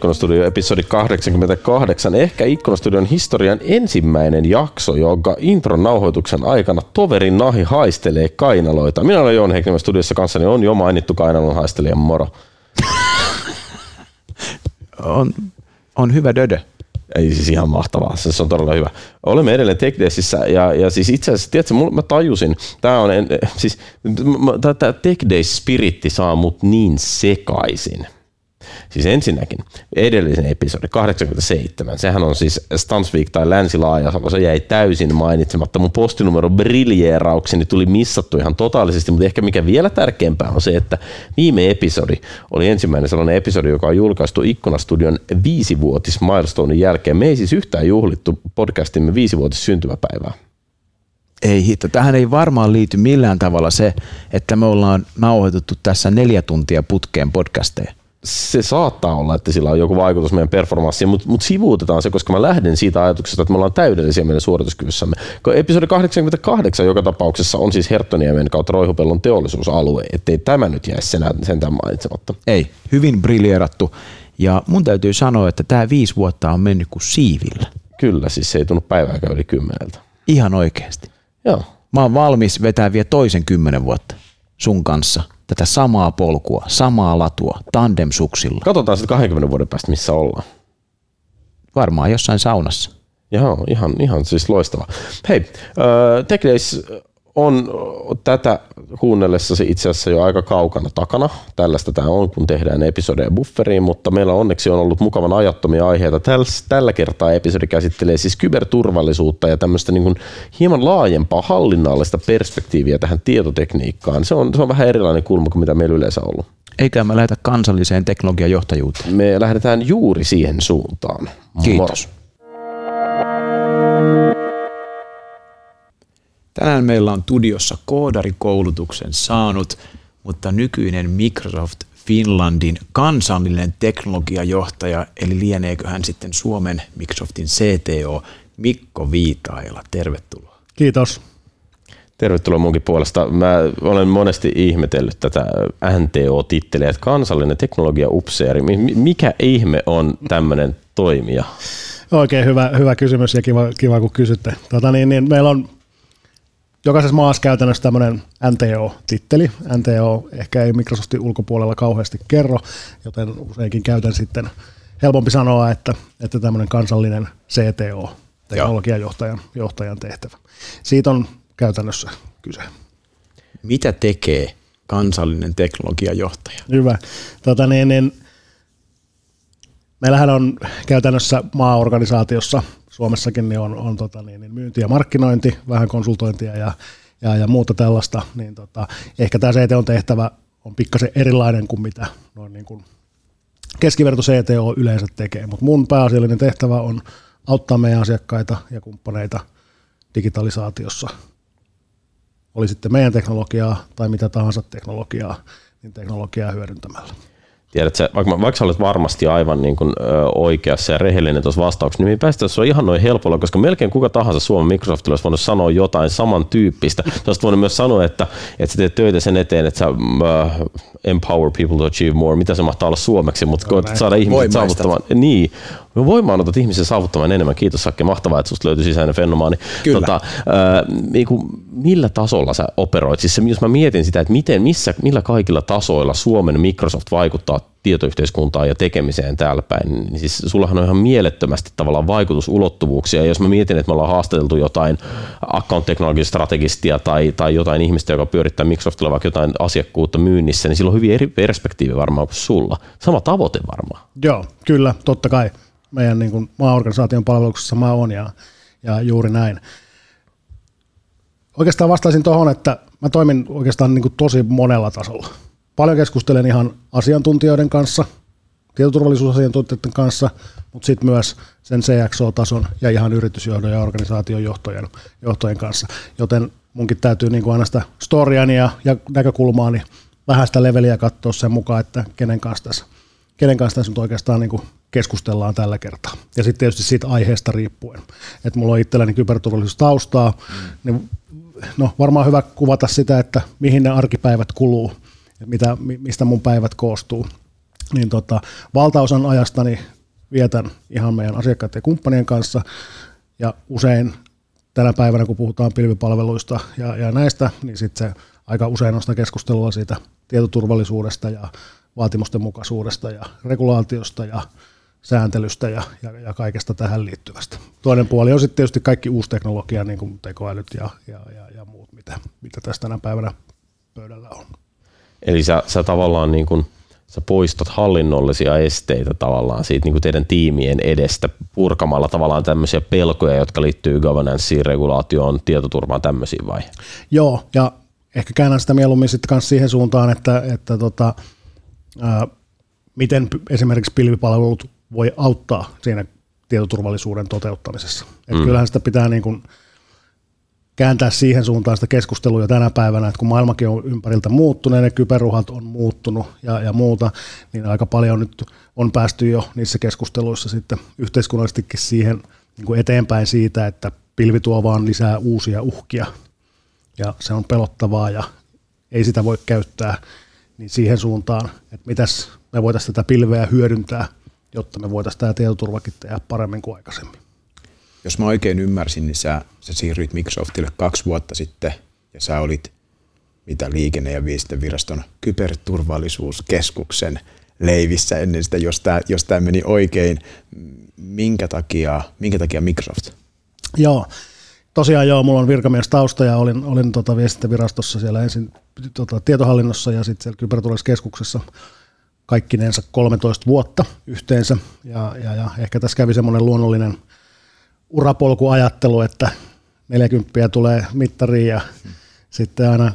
Ikkunastudio episodi 88, ehkä Ikkunastudion historian ensimmäinen jakso, jonka intron nauhoituksen aikana toverin nahi haistelee kainaloita. Minä olen Joon Heikkinen, studiossa kanssani on jo mainittu kainalon haistelija moro. on, on hyvä dödö. Ei siis ihan mahtavaa, se on todella hyvä. Olemme edelleen TechDaysissä ja, ja siis itse asiassa, tiedätkö, mä tajusin, tämä on, siis tämä TechDays spiritti saa mut niin sekaisin – Siis ensinnäkin edellisen episodi 87, sehän on siis Stansvik tai Länsi-Laajasalo, se jäi täysin mainitsematta. Mun postinumero briljeeraukseni tuli missattu ihan totaalisesti, mutta ehkä mikä vielä tärkeämpää on se, että viime episodi oli ensimmäinen sellainen episodi, joka on julkaistu Ikkunastudion viisivuotis milestonein jälkeen. Me ei siis yhtään juhlittu podcastimme viisivuotis syntymäpäivää. Ei hitto, tähän ei varmaan liity millään tavalla se, että me ollaan nauhoitettu tässä neljä tuntia putkeen podcasteja se saattaa olla, että sillä on joku vaikutus meidän performanssiin, mutta mut sivuutetaan se, koska mä lähden siitä ajatuksesta, että me ollaan täydellisiä meidän suorituskyvyssämme. Episodi 88 joka tapauksessa on siis Herttoniemen kautta Roihupellon teollisuusalue, ettei tämä nyt jäisi sen, sentään mainitsematta. Ei, hyvin briljeerattu. Ja mun täytyy sanoa, että tämä viisi vuotta on mennyt kuin siivillä. Kyllä, siis se ei tunnu päivääkään yli kymmeneltä. Ihan oikeasti. Joo. Mä oon valmis vetää vielä toisen kymmenen vuotta sun kanssa – tätä samaa polkua, samaa latua, tandemsuksilla. Katsotaan sitten 20 vuoden päästä, missä ollaan. Varmaan jossain saunassa. Joo, ihan, ihan siis loistava. Hei, Tech Days on tätä kuunnellessasi itse asiassa jo aika kaukana takana. Tällaista tämä on, kun tehdään episodeja bufferiin, mutta meillä onneksi on ollut mukavan ajattomia aiheita. Tällä kertaa episodi käsittelee siis kyberturvallisuutta ja tämmöistä niin kuin hieman laajempaa hallinnallista perspektiiviä tähän tietotekniikkaan. Se on, se on vähän erilainen kulma kuin mitä meillä yleensä on ollut. Eikä me lähdetä kansalliseen teknologiajohtajuuteen. Me lähdetään juuri siihen suuntaan. Kiitos. Moro. Tänään meillä on studiossa koodarikoulutuksen saanut, mutta nykyinen Microsoft Finlandin kansallinen teknologiajohtaja, eli lieneekö hän sitten Suomen Microsoftin CTO, Mikko Viitaila. Tervetuloa. Kiitos. Tervetuloa munkin puolesta. Mä olen monesti ihmetellyt tätä NTO-titteliä, että kansallinen teknologia-upseeri. Mikä ihme on tämmöinen toimija? Oikein hyvä, hyvä kysymys ja kiva, kiva kun kysytte. Tota niin, niin meillä on jokaisessa maassa käytännössä tämmöinen NTO-titteli. NTO ehkä ei Microsoftin ulkopuolella kauheasti kerro, joten useinkin käytän sitten helpompi sanoa, että, että tämmöinen kansallinen CTO, teknologiajohtajan johtajan tehtävä. Siitä on käytännössä kyse. Mitä tekee kansallinen teknologiajohtaja? Hyvä. Tota niin, niin, meillähän on käytännössä maaorganisaatiossa Suomessakin niin on, on tota niin, niin myynti ja markkinointi, vähän konsultointia ja, ja, ja muuta tällaista, niin tota, ehkä tämä CTO tehtävä on pikkasen erilainen kuin mitä noin niin kuin keskiverto CTO yleensä tekee, mutta mun pääasiallinen tehtävä on auttaa meidän asiakkaita ja kumppaneita digitalisaatiossa. Oli sitten meidän teknologiaa tai mitä tahansa teknologiaa, niin teknologiaa hyödyntämällä. Tiedätkö, vaikka, vaikka sä olet varmasti aivan niin kuin, ö, oikeassa ja rehellinen tuossa vastauksessa, niin päästä se on ihan noin helpolla, koska melkein kuka tahansa Suomen Microsoftilla olisi voinut sanoa jotain samantyyppistä. Sä olisit voinut myös sanoa, että, että sä teet töitä sen eteen, että sä uh, empower people to achieve more, mitä se mahtaa olla suomeksi, mutta koetat saada ihmiset saavuttamaan. Niin, me voimaanotat ihmisen saavuttamaan enemmän. Kiitos Sakke, mahtavaa, että susta löytyi sisäinen fenomaani. Kyllä. Tota, ää, niin kuin, millä tasolla sä operoit? Siis se, jos mä mietin sitä, että miten, missä, millä kaikilla tasoilla Suomen Microsoft vaikuttaa tietoyhteiskuntaan ja tekemiseen täällä päin, niin siis sullahan on ihan mielettömästi tavallaan vaikutusulottuvuuksia. Ja jos mä mietin, että me ollaan haastateltu jotain account strategistia tai, tai jotain ihmistä, joka pyörittää Microsoftilla vaikka jotain asiakkuutta myynnissä, niin sillä on hyvin eri perspektiivi varmaan kuin sulla. Sama tavoite varmaan. Joo, kyllä, totta kai meidän niin kuin maaorganisaation palveluksessa mä oon ja, ja juuri näin. Oikeastaan vastaisin tuohon, että mä toimin oikeastaan niin kuin tosi monella tasolla. Paljon keskustelen ihan asiantuntijoiden kanssa, tietoturvallisuusasiantuntijoiden kanssa, mutta sitten myös sen CXO-tason ja ihan yritysjohdon ja organisaation johtojen, johtojen kanssa. Joten munkin täytyy niin kuin aina sitä storiani ja, ja näkökulmaani vähän sitä leveliä katsoa sen mukaan, että kenen kanssa tässä, kenen kanssa tässä nyt oikeastaan niin kuin keskustellaan tällä kertaa. Ja sitten tietysti siitä aiheesta riippuen. Että mulla on itselläni kyberturvallisuustaustaa, mm. niin no, varmaan hyvä kuvata sitä, että mihin ne arkipäivät kuluu, mitä, mistä mun päivät koostuu. niin tota, valtaosan ajastani vietän ihan meidän asiakkaiden ja kumppanien kanssa, ja usein tänä päivänä, kun puhutaan pilvipalveluista ja, ja näistä, niin sitten se aika usein on sitä keskustelua siitä tietoturvallisuudesta ja vaatimusten mukaisuudesta ja regulaatiosta ja sääntelystä ja, ja, ja kaikesta tähän liittyvästä. Toinen puoli on sitten tietysti kaikki uusi teknologia, niin kuin tekoälyt ja, ja, ja, ja muut, mitä, mitä tässä tänä päivänä pöydällä on. Eli sä, sä tavallaan niin kuin, sä poistat hallinnollisia esteitä tavallaan siitä niin kuin teidän tiimien edestä purkamalla tavallaan tämmöisiä pelkoja, jotka liittyy governanceen, regulaatioon, tietoturvaan, tämmöisiin vai? Joo, ja ehkä käännän sitä mieluummin sitten siihen suuntaan, että, että tota, ää, miten esimerkiksi pilvipalvelut voi auttaa siinä tietoturvallisuuden toteuttamisessa. Et mm. Kyllähän sitä pitää niin kuin kääntää siihen suuntaan sitä keskustelua tänä päivänä, että kun maailmakin on ympäriltä muuttunut, ne kyberuhat on muuttunut ja, ja muuta, niin aika paljon nyt on päästy jo niissä keskusteluissa sitten yhteiskunnallisestikin siihen niin kuin eteenpäin siitä, että pilvi tuo vaan lisää uusia uhkia ja se on pelottavaa ja ei sitä voi käyttää, niin siihen suuntaan, että mitäs me voitaisiin tätä pilveä hyödyntää, jotta me voitaisiin tämä tietoturvakin tehdä paremmin kuin aikaisemmin. Jos mä oikein ymmärsin, niin sä, sä siirryit Microsoftille kaksi vuotta sitten ja sä olit mitä liikenne- ja viestintäviraston kyberturvallisuuskeskuksen leivissä ennen sitä, jos tämä jos tää meni oikein. Minkä takia, minkä takia Microsoft? Joo, tosiaan joo, mulla on virkamiestausta ja olin, olin tota viestintävirastossa siellä ensin tota, tietohallinnossa ja sitten siellä kyberturvallisuuskeskuksessa kaikkinensa 13 vuotta yhteensä. Ja, ja, ja ehkä tässä kävi semmoinen luonnollinen urapolkuajattelu, että 40 tulee mittariin ja hmm. sitten aina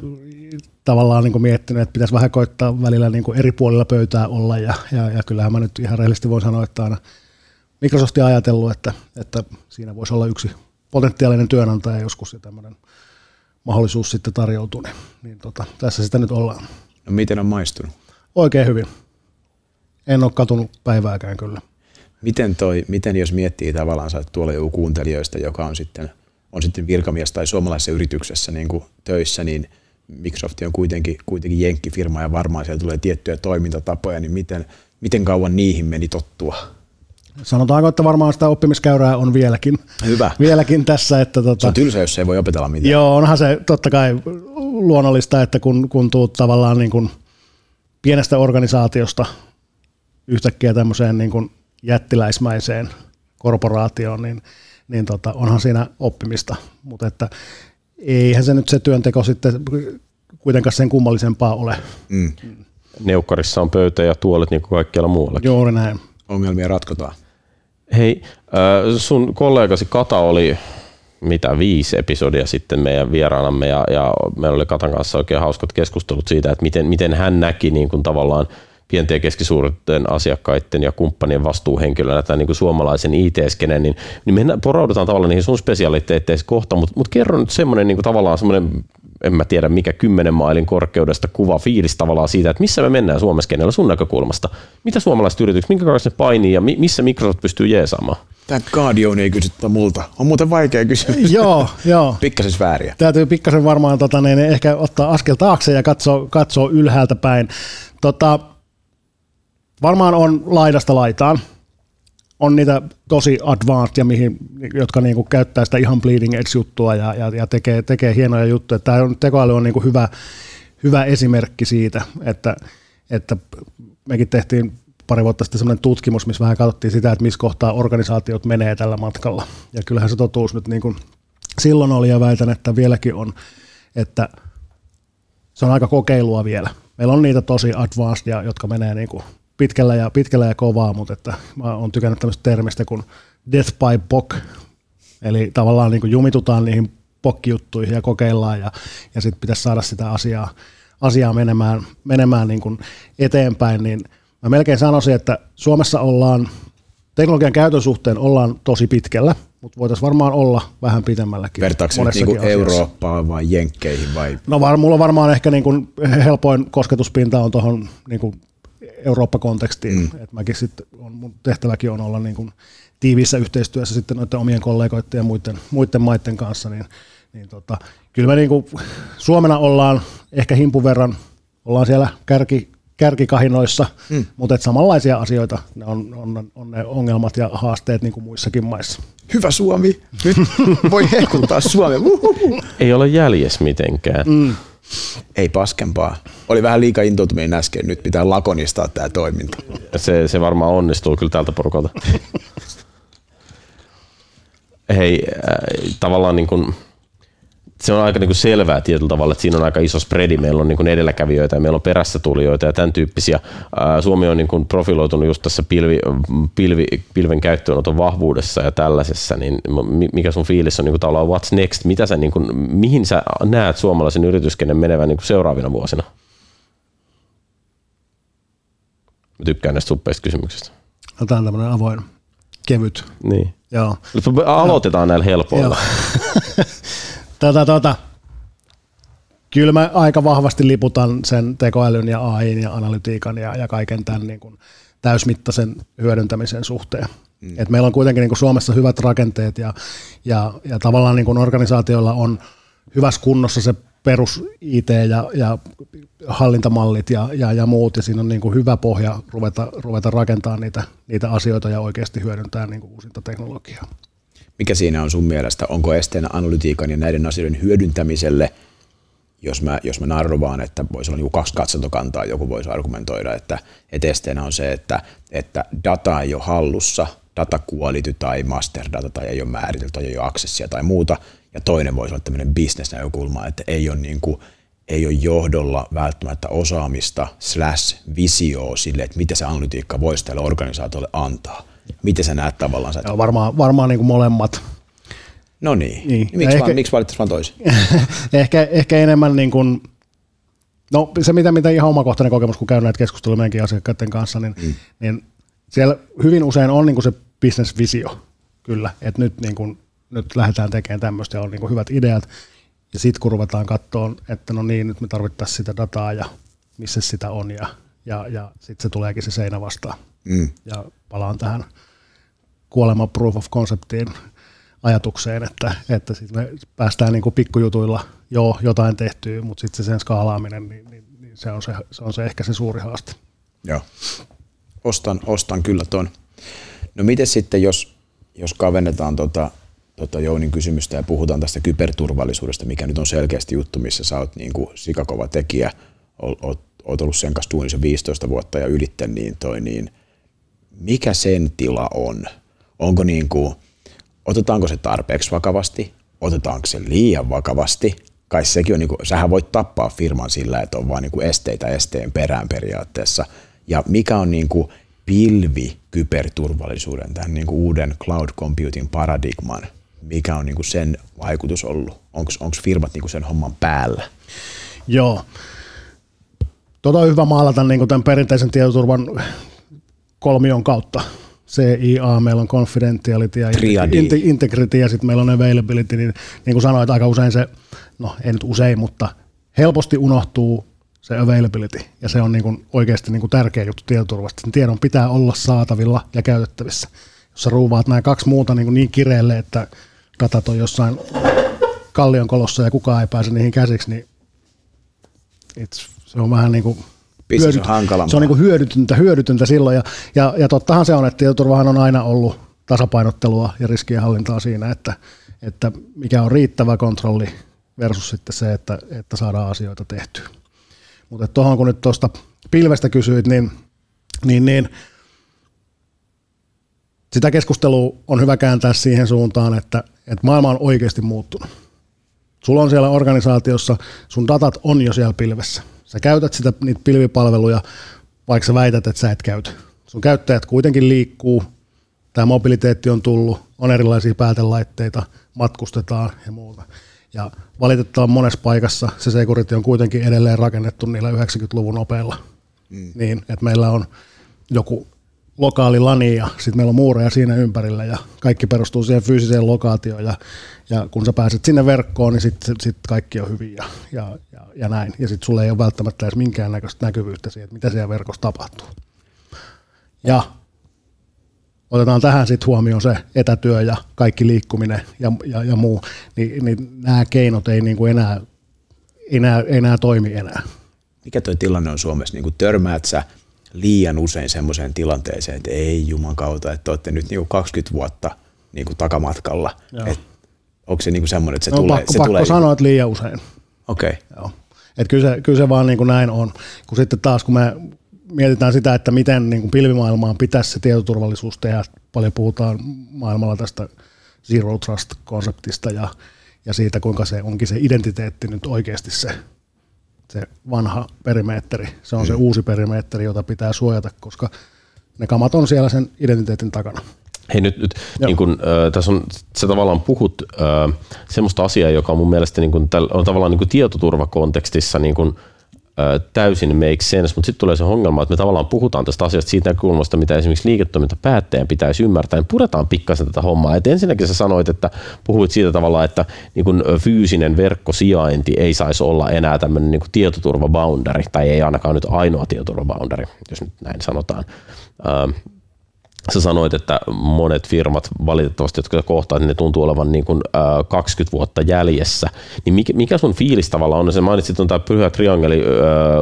tavallaan niin miettinyt, että pitäisi vähän koittaa välillä niin eri puolilla pöytää olla ja, ja, ja kyllähän mä nyt ihan rehellisesti voin sanoa, että aina Microsoftin ajatellut, että, että siinä voisi olla yksi potentiaalinen työnantaja joskus ja tämmöinen mahdollisuus sitten tarjoutuu, niin, niin tota, tässä sitä nyt ollaan. No miten on maistunut? Oikein hyvin. En ole katunut päivääkään kyllä. Miten, toi, miten jos miettii tavallaan, että tuolla joku kuuntelijoista, joka on sitten, on sitten virkamies tai suomalaisessa yrityksessä niin kuin töissä, niin Microsoft on kuitenkin, kuitenkin jenkkifirma ja varmaan siellä tulee tiettyjä toimintatapoja, niin miten, miten kauan niihin meni tottua? Sanotaanko, että varmaan sitä oppimiskäyrää on vieläkin. Hyvä. Vieläkin tässä. Että tota, se on tylsä, jos ei voi opetella mitään. Joo, onhan se totta kai luonnollista, että kun, kun tuut tavallaan niin kuin pienestä organisaatiosta yhtäkkiä tämmöiseen niin kuin jättiläismäiseen korporaatioon, niin, niin tota, onhan siinä oppimista. Mutta että eihän se nyt se työnteko sitten kuitenkaan sen kummallisempaa ole. Mm. Neukkarissa on pöytä ja tuolet niin kuin kaikkialla muuallakin. Juuri näin. Ongelmia ratkotaan. Hei, sun kollegasi Kata oli mitä viisi episodia sitten meidän vieraanamme ja, ja meillä oli Katan kanssa oikein hauskat keskustelut siitä, että miten, miten hän näki niin kuin tavallaan – pienten ja keskisuurten asiakkaiden ja kumppanien vastuuhenkilönä tai niin kuin suomalaisen IT-skenen, niin, niin me poraudutaan tavallaan niihin sun spesialiteetteisiin kohta, mutta mut kerro nyt semmoinen niin kuin tavallaan semmoinen en mä tiedä mikä kymmenen mailin korkeudesta kuva fiilis tavallaan siitä, että missä me mennään Suomessa sun näkökulmasta. Mitä suomalaiset yritykset, minkä kanssa ne painii ja missä Microsoft pystyy jeesaamaan? Tämä Guardian ei kysy multa. On muuten vaikea kysymys. joo, joo. Pikkasen vääriä. Täytyy pikkasen varmaan tota, niin ehkä ottaa askel taakse ja katsoa, katsoa ylhäältä päin. Tota, varmaan on laidasta laitaan. On niitä tosi advanced, mihin, jotka niinku käyttää sitä ihan bleeding edge-juttua ja, ja, ja tekee, tekee, hienoja juttuja. Tämä on, tekoäly on niinku hyvä, hyvä esimerkki siitä, että, että mekin tehtiin pari vuotta sitten sellainen tutkimus, missä vähän katsottiin sitä, että missä kohtaa organisaatiot menee tällä matkalla. Ja kyllähän se totuus nyt niin kuin silloin oli ja väitän, että vieläkin on, että se on aika kokeilua vielä. Meillä on niitä tosi advanced, jotka menee niin kuin pitkällä ja, pitkällä ja kovaa, mutta että mä oon tykännyt tämmöistä termistä kuin death by POC, eli tavallaan niin kuin jumitutaan niihin pokkijuttuihin ja kokeillaan ja, ja sitten pitäisi saada sitä asiaa, asiaa menemään, menemään niin kuin eteenpäin, niin mä melkein sanoisin, että Suomessa ollaan teknologian käytön suhteen ollaan tosi pitkällä, mutta voitaisiin varmaan olla vähän pitemmälläkin. Vertaako niin Eurooppaan vai Jenkkeihin? Vai? No var, mulla varmaan ehkä niin kuin helpoin kosketuspinta on tuohon niin kuin Eurooppa-kontekstiin. Mm. Et mäkin sit on, mun tehtäväkin on olla niin kuin tiiviissä yhteistyössä sitten noiden omien kollegoiden ja muiden, muiden maiden kanssa, niin, niin tota, kyllä me niin kuin Suomena ollaan ehkä himpun verran, ollaan siellä kärki kärkikahinoissa, mm. mutta et samanlaisia asioita ne on, on, on ne ongelmat ja haasteet niin kuin muissakin maissa. Hyvä Suomi. Nyt voi hehkuttaa Suomea. Ei ole jäljes mitenkään. Mm. Ei paskempaa. Oli vähän liika intoutuminen äsken, nyt pitää lakonistaa tämä toiminta. Se, se varmaan onnistuu kyllä tältä porukalta. Hei, äh, tavallaan niin kuin, se on aika niin kuin selvää tietyllä tavalla, että siinä on aika iso spreadi. Meillä on niin kuin edelläkävijöitä ja meillä on perässä tulijoita ja tämän tyyppisiä. Suomi on niin kuin profiloitunut just tässä pilvi, pilvi, pilven käyttöönoton vahvuudessa ja tällaisessa, niin mikä sun fiilis on niin kuin tavallaan what's next? Mitä sä, niin kuin, mihin sä näet suomalaisen yrityskenen menevän niin kuin seuraavina vuosina? Mä tykkään näistä suppeista kysymyksistä. Otetaan tämmöinen avoin, kevyt. Niin. Joo. Aloitetaan Joo. näillä helpoilla. Tota, tota, kyllä mä aika vahvasti liputan sen tekoälyn ja AI ja analytiikan ja, ja kaiken tämän niin kuin täysmittaisen hyödyntämisen suhteen. Mm. Et meillä on kuitenkin niin kuin Suomessa hyvät rakenteet ja, ja, ja tavallaan niin kuin organisaatioilla on hyvässä kunnossa se perus IT ja, ja hallintamallit ja, ja, ja muut, ja siinä on niin kuin hyvä pohja ruveta, ruveta rakentamaan niitä, niitä asioita ja oikeasti hyödyntää niin kuin uusinta teknologiaa. Mikä siinä on sun mielestä? Onko esteenä analytiikan ja näiden asioiden hyödyntämiselle, jos mä, jos mä narvaan, että voisi olla niin kaksi katsantokantaa, joku voisi argumentoida, että, että esteenä on se, että, että data ei ole hallussa, data kuolity tai data tai ei ole määritelty tai ei ole aksessia tai muuta, ja toinen voisi olla tämmöinen bisnesnäkökulma, että ei ole, niin kuin, ei ole johdolla välttämättä osaamista slash visioa sille, että mitä se analytiikka voisi tälle organisaatiolle antaa Miten sä näet tavallaan? Joo, varmaan, varmaan niin kuin molemmat. No niin. niin. Miksi, ehkä, miksi valittaisi vaan toisin? ehkä, ehkä enemmän niin kuin, no se mitä, mitä ihan omakohtainen kokemus, kun käyn näitä keskusteluja meidänkin asiakkaiden kanssa, niin, mm. niin siellä hyvin usein on niin kuin se business-visio, kyllä, että nyt, niin kuin, nyt lähdetään tekemään tämmöistä ja on niin kuin hyvät ideat, ja sitten kun ruvetaan katsoa, että no niin, nyt me tarvittaisiin sitä dataa ja missä sitä on, ja, ja, ja sitten se tuleekin se seinä vastaan. Mm. Ja palaan tähän kuolema proof of conceptiin ajatukseen, että, että sit me päästään niin kuin pikkujutuilla jo jotain tehtyä, mutta sitten se sen skaalaaminen, niin, niin, niin se, on se, se on se ehkä se suuri haaste. Joo, ostan, ostan kyllä ton. No miten sitten, jos, jos kavennetaan tota, tota Jounin kysymystä ja puhutaan tästä kyberturvallisuudesta, mikä nyt on selkeästi juttu, missä sä oot niin kuin sikakova tekijä, oot, oot, ollut sen kanssa tuunissa 15 vuotta ja ylitten, niin toi niin – mikä sen tila on? Onko niin kuin, otetaanko se tarpeeksi vakavasti? Otetaanko se liian vakavasti? Kai sekin on, niin kuin, sähän voit tappaa firman sillä, että on vain niin esteitä esteen perään periaatteessa. Ja mikä on niin kuin pilvi kyberturvallisuuden, tämän niin kuin uuden cloud computing paradigman, mikä on niin kuin sen vaikutus ollut? Onko firmat niin kuin sen homman päällä? Joo. Tota on hyvä maalata niin kuin tämän perinteisen tietoturvan kolmion kautta. CIA, meillä on confidentiality ja integrity ja sitten meillä on availability, niin, niin kuin sanoit, aika usein se, no ei nyt usein, mutta helposti unohtuu se availability, ja se on niin kuin oikeasti niin kuin tärkeä juttu tietoturvasta. Sen tiedon pitää olla saatavilla ja käytettävissä. Jos sä ruuvaat nämä kaksi muuta niin, kuin niin kireelle, että datat on jossain kallion kolossa ja kukaan ei pääse niihin käsiksi, niin se on vähän niin kuin hyödyt, on se on niin hyödytyntä, hyödytyntä silloin. Ja, ja, ja tottahan se on, että tietoturvahan on aina ollut tasapainottelua ja riskienhallintaa siinä, että, että mikä on riittävä kontrolli versus sitten se, että, että saadaan asioita tehtyä. Mutta tuohon kun nyt tuosta pilvestä kysyit, niin, niin, niin sitä keskustelua on hyvä kääntää siihen suuntaan, että, että maailma on oikeasti muuttunut. Sulla on siellä organisaatiossa, sun datat on jo siellä pilvessä Sä käytät sitä, niitä pilvipalveluja, vaikka sä väität, että sä et käytä. Sun käyttäjät kuitenkin liikkuu, tämä mobiliteetti on tullut, on erilaisia päätelaitteita, matkustetaan ja muuta. Ja valitettavan monessa paikassa se security on kuitenkin edelleen rakennettu niillä 90-luvun opeilla. Mm. Niin, että meillä on joku lokaali lani ja sitten meillä on muureja siinä ympärillä ja kaikki perustuu siihen fyysiseen lokaatioon ja, ja kun sä pääset sinne verkkoon, niin sitten sit kaikki on hyvin ja, ja, ja, ja näin. Ja sitten sulle ei ole välttämättä edes minkäännäköistä näkyvyyttä siihen, että mitä siellä verkossa tapahtuu. Ja otetaan tähän sitten huomioon se etätyö ja kaikki liikkuminen ja, ja, ja muu, niin, niin nämä keinot ei niinku enää, enää, enää toimi enää. mikä tuo tilanne on Suomessa, niin törmäät sä liian usein semmoiseen tilanteeseen, että ei juman kautta, että olette nyt niin kuin 20 vuotta niin kuin takamatkalla. Et onko se niin kuin semmoinen, että se no, tulee? pakko, se pakko tulee sanoa, että liian usein. Okei. Okay. Joo. Et kyllä, se, kyllä se vaan niin kuin näin on. Kun sitten taas, kun me mietitään sitä, että miten niin kuin pilvimaailmaan pitäisi se tietoturvallisuus tehdä, paljon puhutaan maailmalla tästä Zero Trust-konseptista ja, ja siitä, kuinka se onkin se identiteetti nyt oikeasti se, se vanha perimeetteri. Se on mm. se uusi perimeetteri, jota pitää suojata, koska ne kamat on siellä sen identiteetin takana. Hei nyt, nyt niin kun, äh, tässä on, sä tavallaan puhut äh, semmoista asiaa, joka on mun mielestä niin kun, on tavallaan niin kun tietoturvakontekstissa niin kun, äh, täysin make sense, mutta sitten tulee se ongelma, että me tavallaan puhutaan tästä asiasta siitä näkökulmasta, mitä esimerkiksi liiketoimintapäättäjän pitäisi ymmärtää, niin puretaan pikkasen tätä hommaa. Et ensinnäkin sä sanoit, että puhuit siitä tavalla, että niin kun fyysinen verkkosijainti ei saisi olla enää tämmöinen niin tietoturvaboundary, tai ei ainakaan nyt ainoa tietoturvaboundary, jos nyt näin sanotaan. Sä sanoit, että monet firmat valitettavasti, jotka kohtaa, niin ne tuntuu olevan niin kuin, äh, 20 vuotta jäljessä. Niin mikä, mikä sun fiilis tavalla on? Se mainitsit on tämä pyhä triangeli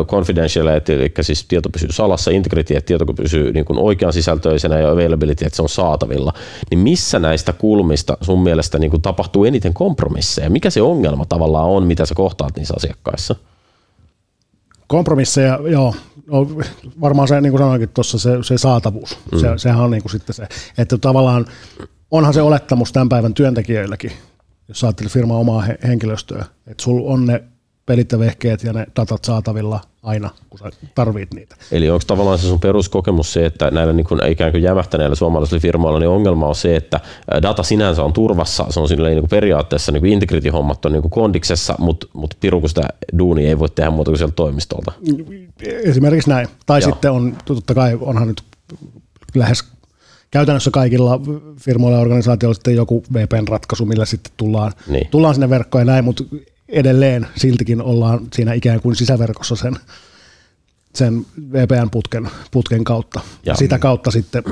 confidentiality, eli siis tieto pysyy salassa, integrity, että tieto pysyy niin kuin oikean sisältöisenä ja availability, että se on saatavilla. Niin missä näistä kulmista sun mielestä niin kuin tapahtuu eniten kompromisseja? Mikä se ongelma tavallaan on, mitä sä kohtaat niissä asiakkaissa? Kompromisseja, joo. No, varmaan se, niin kuin sanoinkin tuossa, se, se saatavuus. Mm. Se, sehän on niin kuin sitten se, että tavallaan onhan se olettamus tämän päivän työntekijöilläkin, jos ajattelee firman omaa henkilöstöä, että sulla on ne pelit ja vehkeet ja ne datat saatavilla aina, kun sä tarvit niitä. Eli onko tavallaan se sun peruskokemus se, että näillä niin kuin ikään kuin jämähtäneillä suomalaisilla firmoilla niin ongelma on se, että data sinänsä on turvassa, se on niin kuin periaatteessa niin kuin integrity-hommat on niin kuin kondiksessa, mutta, mutta piru, kun sitä duunia ei voi tehdä muuta kuin sieltä toimistolta. Esimerkiksi näin. Tai Joo. sitten on, totta kai onhan nyt lähes käytännössä kaikilla firmoilla ja organisaatioilla sitten joku VPN-ratkaisu, millä sitten tullaan, niin. tullaan sinne verkkoon ja näin, mutta edelleen siltikin ollaan siinä ikään kuin sisäverkossa sen, sen VPN-putken putken kautta. Ja. Sitä kautta sitten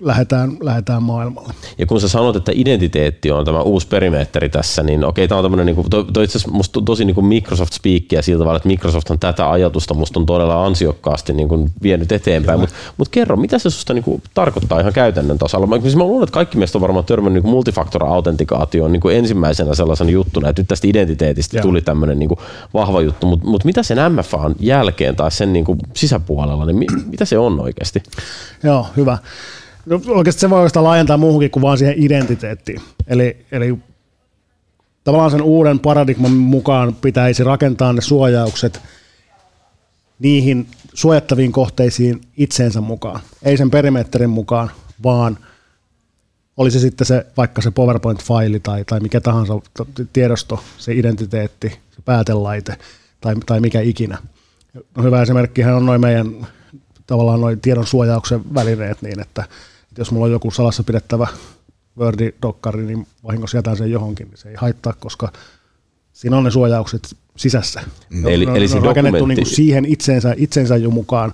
lähdetään, lähdetään maailmalle. Ja kun sä sanot, että identiteetti on tämä uusi perimeteri tässä, niin okei, tämä on tämmöinen, niin kuin, to, to itse asiassa musta tosi niin kuin Microsoft speakia siltä tavalla, että Microsoft on tätä ajatusta musta on todella ansiokkaasti niin kuin vienyt eteenpäin, mutta mut kerro, mitä se susta niin kuin tarkoittaa ihan käytännön tasolla? Mä, siis mä luulen, että kaikki meistä on varmaan törmännyt niin multifaktor-autentikaatioon niin kuin ensimmäisenä sellaisen juttuna, että nyt tästä identiteetistä Joo. tuli tämmöinen niin kuin vahva juttu, mutta mut mitä sen MFAn jälkeen tai sen niin kuin sisäpuolella, niin mi, mitä se on oikeasti? Joo, hyvä. No, oikeasti se voi oikeastaan laajentaa muuhunkin kuin vaan siihen identiteettiin. Eli, eli tavallaan sen uuden paradigman mukaan pitäisi rakentaa ne suojaukset niihin suojattaviin kohteisiin itseensä mukaan. Ei sen perimetterin mukaan, vaan oli se sitten se, vaikka se PowerPoint-faili tai, tai mikä tahansa tiedosto, se identiteetti, se päätelaite tai, tai mikä ikinä. No hyvä esimerkkihän on noin meidän tavallaan noin tiedon suojauksen välineet niin, että että jos mulla on joku salassa pidettävä Word-dokkari, niin vahingossa jätän sen johonkin, niin se ei haittaa, koska siinä on ne suojaukset sisässä. Mm. Eli, ne, eli se on rakennettu niin siihen itsensä, itsensä jo mukaan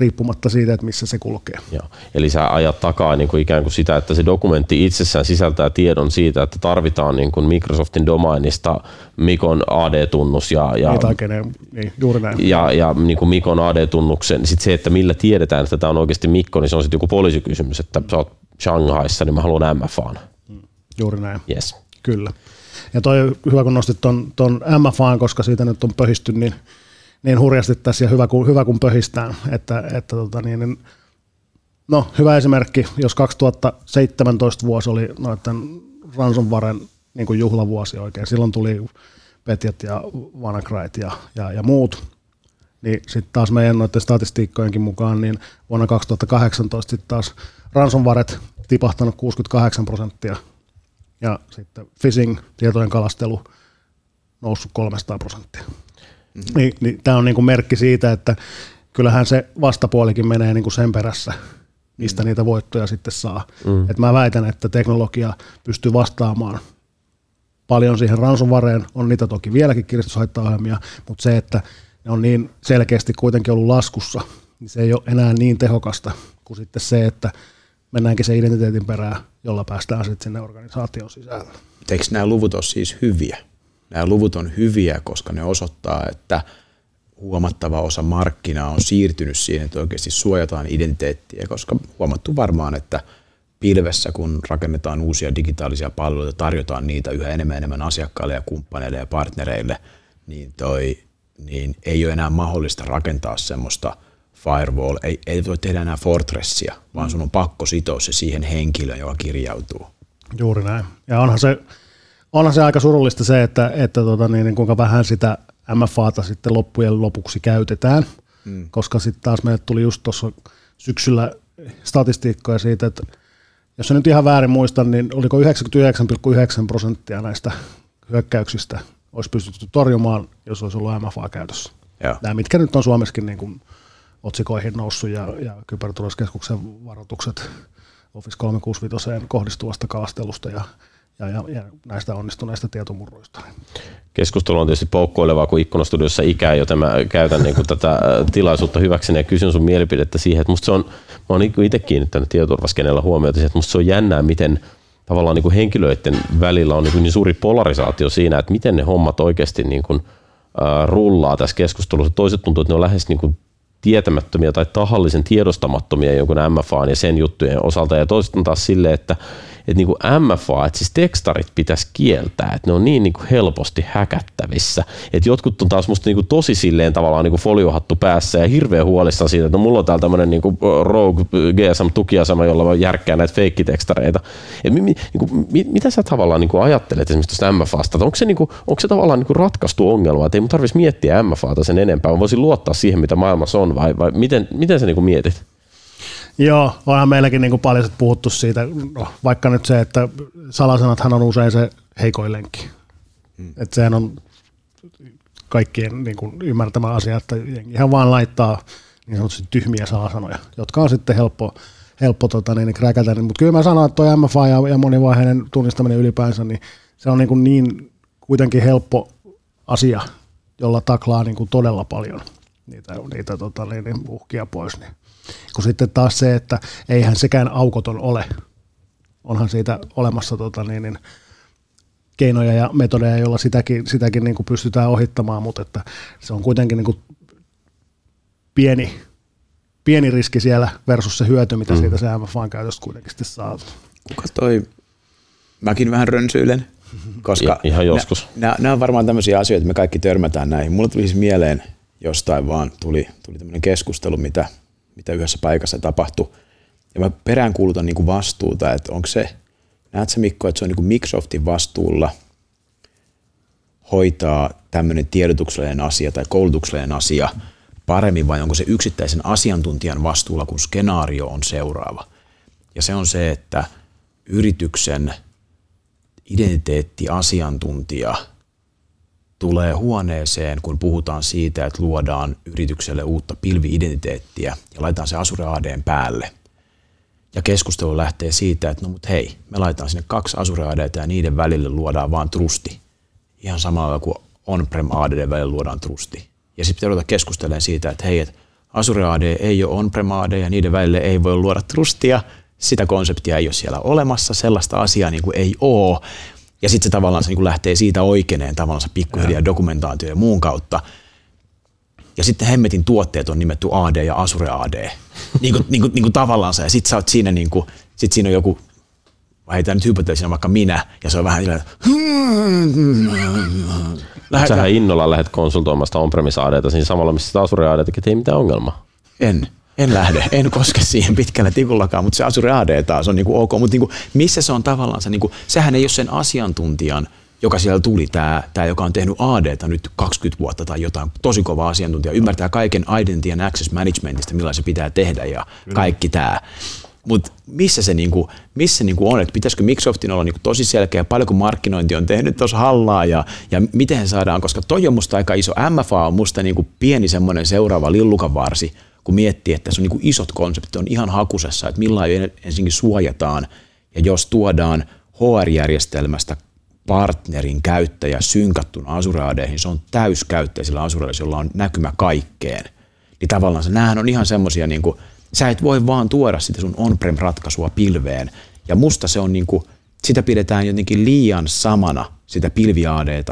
riippumatta siitä, että missä se kulkee. Joo. Eli sä ajat takaa niin kuin ikään kuin sitä, että se dokumentti itsessään sisältää tiedon siitä, että tarvitaan niin kuin Microsoftin domainista Mikon AD-tunnus ja, ja, niin, kenen, niin, juuri näin. ja, ja niin kuin Mikon AD-tunnuksen. Sitten se, että millä tiedetään, että tämä on oikeasti Mikko, niin se on sitten joku poliisikysymys, että sä oot Shanghaissa, niin mä haluan MFAan. Mm, juuri näin. Yes. Kyllä. Ja toi hyvä, kun nostit ton, ton MFAan, koska siitä nyt on pöhisty niin niin hurjasti tässä ja hyvä hyvä kun pöhistään. Että, että tota niin, niin, no, hyvä esimerkki, jos 2017 vuosi oli noiden ransomwaren niin kuin juhlavuosi oikein, silloin tuli Petjat ja WannaCryt ja, ja, ja muut, niin sitten taas meidän noiden statistiikkojenkin mukaan, niin vuonna 2018 sitten taas ransomwaret tipahtanut 68 prosenttia ja sitten phishing, tietojen kalastelu, noussut 300 prosenttia. Mm-hmm. Niin, niin tämä on niin kuin merkki siitä, että kyllähän se vastapuolikin menee niin kuin sen perässä, mistä mm. niitä voittoja sitten saa. Mm. Et mä väitän, että teknologia pystyy vastaamaan paljon siihen ransomwareen, on niitä toki vieläkin kiristyshaittaohjelmia, mutta se, että ne on niin selkeästi kuitenkin ollut laskussa, niin se ei ole enää niin tehokasta kuin sitten se, että mennäänkin se identiteetin perään, jolla päästään sitten sinne organisaation sisällä. Eikö nämä luvut ole siis hyviä? Nämä luvut on hyviä, koska ne osoittaa, että huomattava osa markkinaa on siirtynyt siihen, että oikeasti suojataan identiteettiä, koska huomattu varmaan, että pilvessä, kun rakennetaan uusia digitaalisia palveluita, tarjotaan niitä yhä enemmän enemmän asiakkaille ja kumppaneille ja partnereille, niin, toi, niin ei ole enää mahdollista rakentaa semmoista firewall, ei, ei voi tehdä enää fortressia, vaan sun on pakko sitoa se siihen henkilöön, joka kirjautuu. Juuri näin. Ja onhan se, onhan se aika surullista se, että, että tota, niin, niin kuinka vähän sitä MFAta sitten loppujen lopuksi käytetään, mm. koska sitten taas meille tuli just tuossa syksyllä statistiikkoja siitä, että jos nyt ihan väärin muistan, niin oliko 99,9 prosenttia näistä hyökkäyksistä olisi pystytty torjumaan, jos olisi ollut MFA käytössä. Joo. Nämä, mitkä nyt on Suomessakin niin kuin otsikoihin noussut ja, ja kyberturvallisuuskeskuksen varoitukset Office 365 kohdistuvasta kaastelusta ja ja, ja, ja näistä onnistuneista tietomurroista. Keskustelu on tietysti poukkoilevaa, kun ikkunastudiossa ikää, joten mä käytän niin tätä tilaisuutta hyväkseni ja kysyn sun mielipidettä siihen, että musta se on, mä oon niin itse kiinnittänyt tietoturvaskenellä huomiota, että musta se on jännää, miten tavallaan niin kuin henkilöiden välillä on niin, kuin niin suuri polarisaatio siinä, että miten ne hommat oikeasti niin kuin, äh, rullaa tässä keskustelussa. Toiset tuntuu, että ne on lähes niin kuin tietämättömiä tai tahallisen tiedostamattomia jonkun MFAan ja sen juttujen osalta. Ja toiset on taas silleen, että, että niin kuin MFA, että siis tekstarit pitäisi kieltää, että ne on niin, niin kuin helposti häkättävissä. Että jotkut on taas musta niin kuin tosi silleen tavallaan niin kuin foliohattu päässä ja hirveän huolissaan siitä, että no mulla on täällä tämmöinen niin Rogue GSM-tukiasema, jolla voi järkkää näitä feikkitekstareita. Et mi, niin kuin, mitä sä tavallaan niin kuin ajattelet esimerkiksi tuosta MFAsta? Onko se, niin kuin, onko se tavallaan niin kuin ratkaistu ongelma, että ei mun tarvitsisi miettiä MFAta sen enempää, mä voisin luottaa siihen, mitä maailmassa on, vai, vai miten, miten sä niin kuin mietit? Joo, onhan meilläkin niin kuin paljon puhuttu siitä, no, vaikka nyt se, että salasanathan on usein se heikoin lenkki. Hmm. Että sehän on kaikkien niin kuin ymmärtämä asia, että ihan vaan laittaa niin sanotusti tyhmiä salasanoja, jotka on sitten helppo, helppo tota, niin, kräkätä. Mutta kyllä mä sanon, että tuo MFA ja, ja monivaiheinen tunnistaminen ylipäänsä, niin se on niin, kuin niin kuitenkin helppo asia, jolla taklaa niin kuin todella paljon niitä, niitä tota, niin, niin uhkia pois. Niin kun sitten taas se, että eihän sekään aukoton ole. Onhan siitä olemassa tota, niin, niin, keinoja ja metodeja, joilla sitäkin, sitäkin niin kuin pystytään ohittamaan, mutta että se on kuitenkin niin kuin pieni, pieni riski siellä versus se hyöty, mitä mm. siitä se MFAn käytöstä kuitenkin sitten saa. Kuka toi, mäkin vähän rönsyilen, koska ihan joskus. Nämä, nämä on varmaan tämmöisiä asioita, että me kaikki törmätään näihin. Mulla tuli siis mieleen jostain vaan, tuli, tuli tämmöinen keskustelu, mitä mitä yhdessä paikassa tapahtui. Ja mä peräänkuulutan niin kuin vastuuta, että onko se, näet sä Mikko, että se on niin kuin Microsoftin vastuulla hoitaa tämmöinen tiedotuksellinen asia tai koulutuksellinen asia paremmin vai onko se yksittäisen asiantuntijan vastuulla, kun skenaario on seuraava. Ja se on se, että yrityksen identiteettiasiantuntija – tulee huoneeseen, kun puhutaan siitä, että luodaan yritykselle uutta pilviidentiteettiä ja laitetaan se Azure ADn päälle. Ja keskustelu lähtee siitä, että no mut hei, me laitetaan sinne kaksi Azure AD ja niiden välille luodaan vaan trusti. Ihan samalla kuin on-prem AD välillä luodaan trusti. Ja sitten pitää ruveta keskustelemaan siitä, että hei, että Azure AD ei ole on-prem AD ja niiden välille ei voi luoda trustia. Sitä konseptia ei ole siellä olemassa, sellaista asiaa niin kuin ei ole. Ja sitten se tavallaan se niin lähtee siitä oikeeneen tavallaan se pikkuhiljaa dokumentaatio ja muun kautta. Ja sitten Hemmetin tuotteet on nimetty AD ja Azure AD. niin kuin, niin kuin, niin kuin tavallaan se. Ja sitten sä oot siinä, niin kuin, sit siinä on joku, heitän nyt hypoteesinä vaikka minä, ja se on vähän sillä Lähdetään. Sähän innolla lähdet konsultoimasta on-premise ADta siinä samalla, missä Azure AD tekee, ei mitään ongelmaa. En. En lähde, en koske siihen pitkällä tikullakaan, mutta se Azure AD taas on niinku ok. Mutta niinku, missä se on tavallaan se, niinku, sehän ei ole sen asiantuntijan, joka siellä tuli, tämä, tämä joka on tehnyt ADta nyt 20 vuotta tai jotain, tosi kova asiantuntija, ymmärtää kaiken Identity and Access Managementista, millä se pitää tehdä ja kaikki tämä. Mutta missä se, niinku, missä niinku on, että pitäisikö Microsoftin olla niinku tosi selkeä, paljonko markkinointi on tehnyt tuossa hallaa ja, ja miten saadaan, koska toi on musta aika iso, MFA on musta niinku pieni semmoinen seuraava lillukavarsi, kun miettii, että se on niin isot konseptit, on ihan hakusessa, että millä ensinnäkin suojataan, ja jos tuodaan HR-järjestelmästä partnerin käyttäjä synkattuna Azureadeihin, se on täyskäyttäisillä Azureilla, jolla on näkymä kaikkeen. Niin tavallaan se, näähän on ihan semmoisia, niin kuin, sä et voi vaan tuoda sitä sun on-prem-ratkaisua pilveen. Ja musta se on niin kuin, sitä pidetään jotenkin liian samana sitä pilvi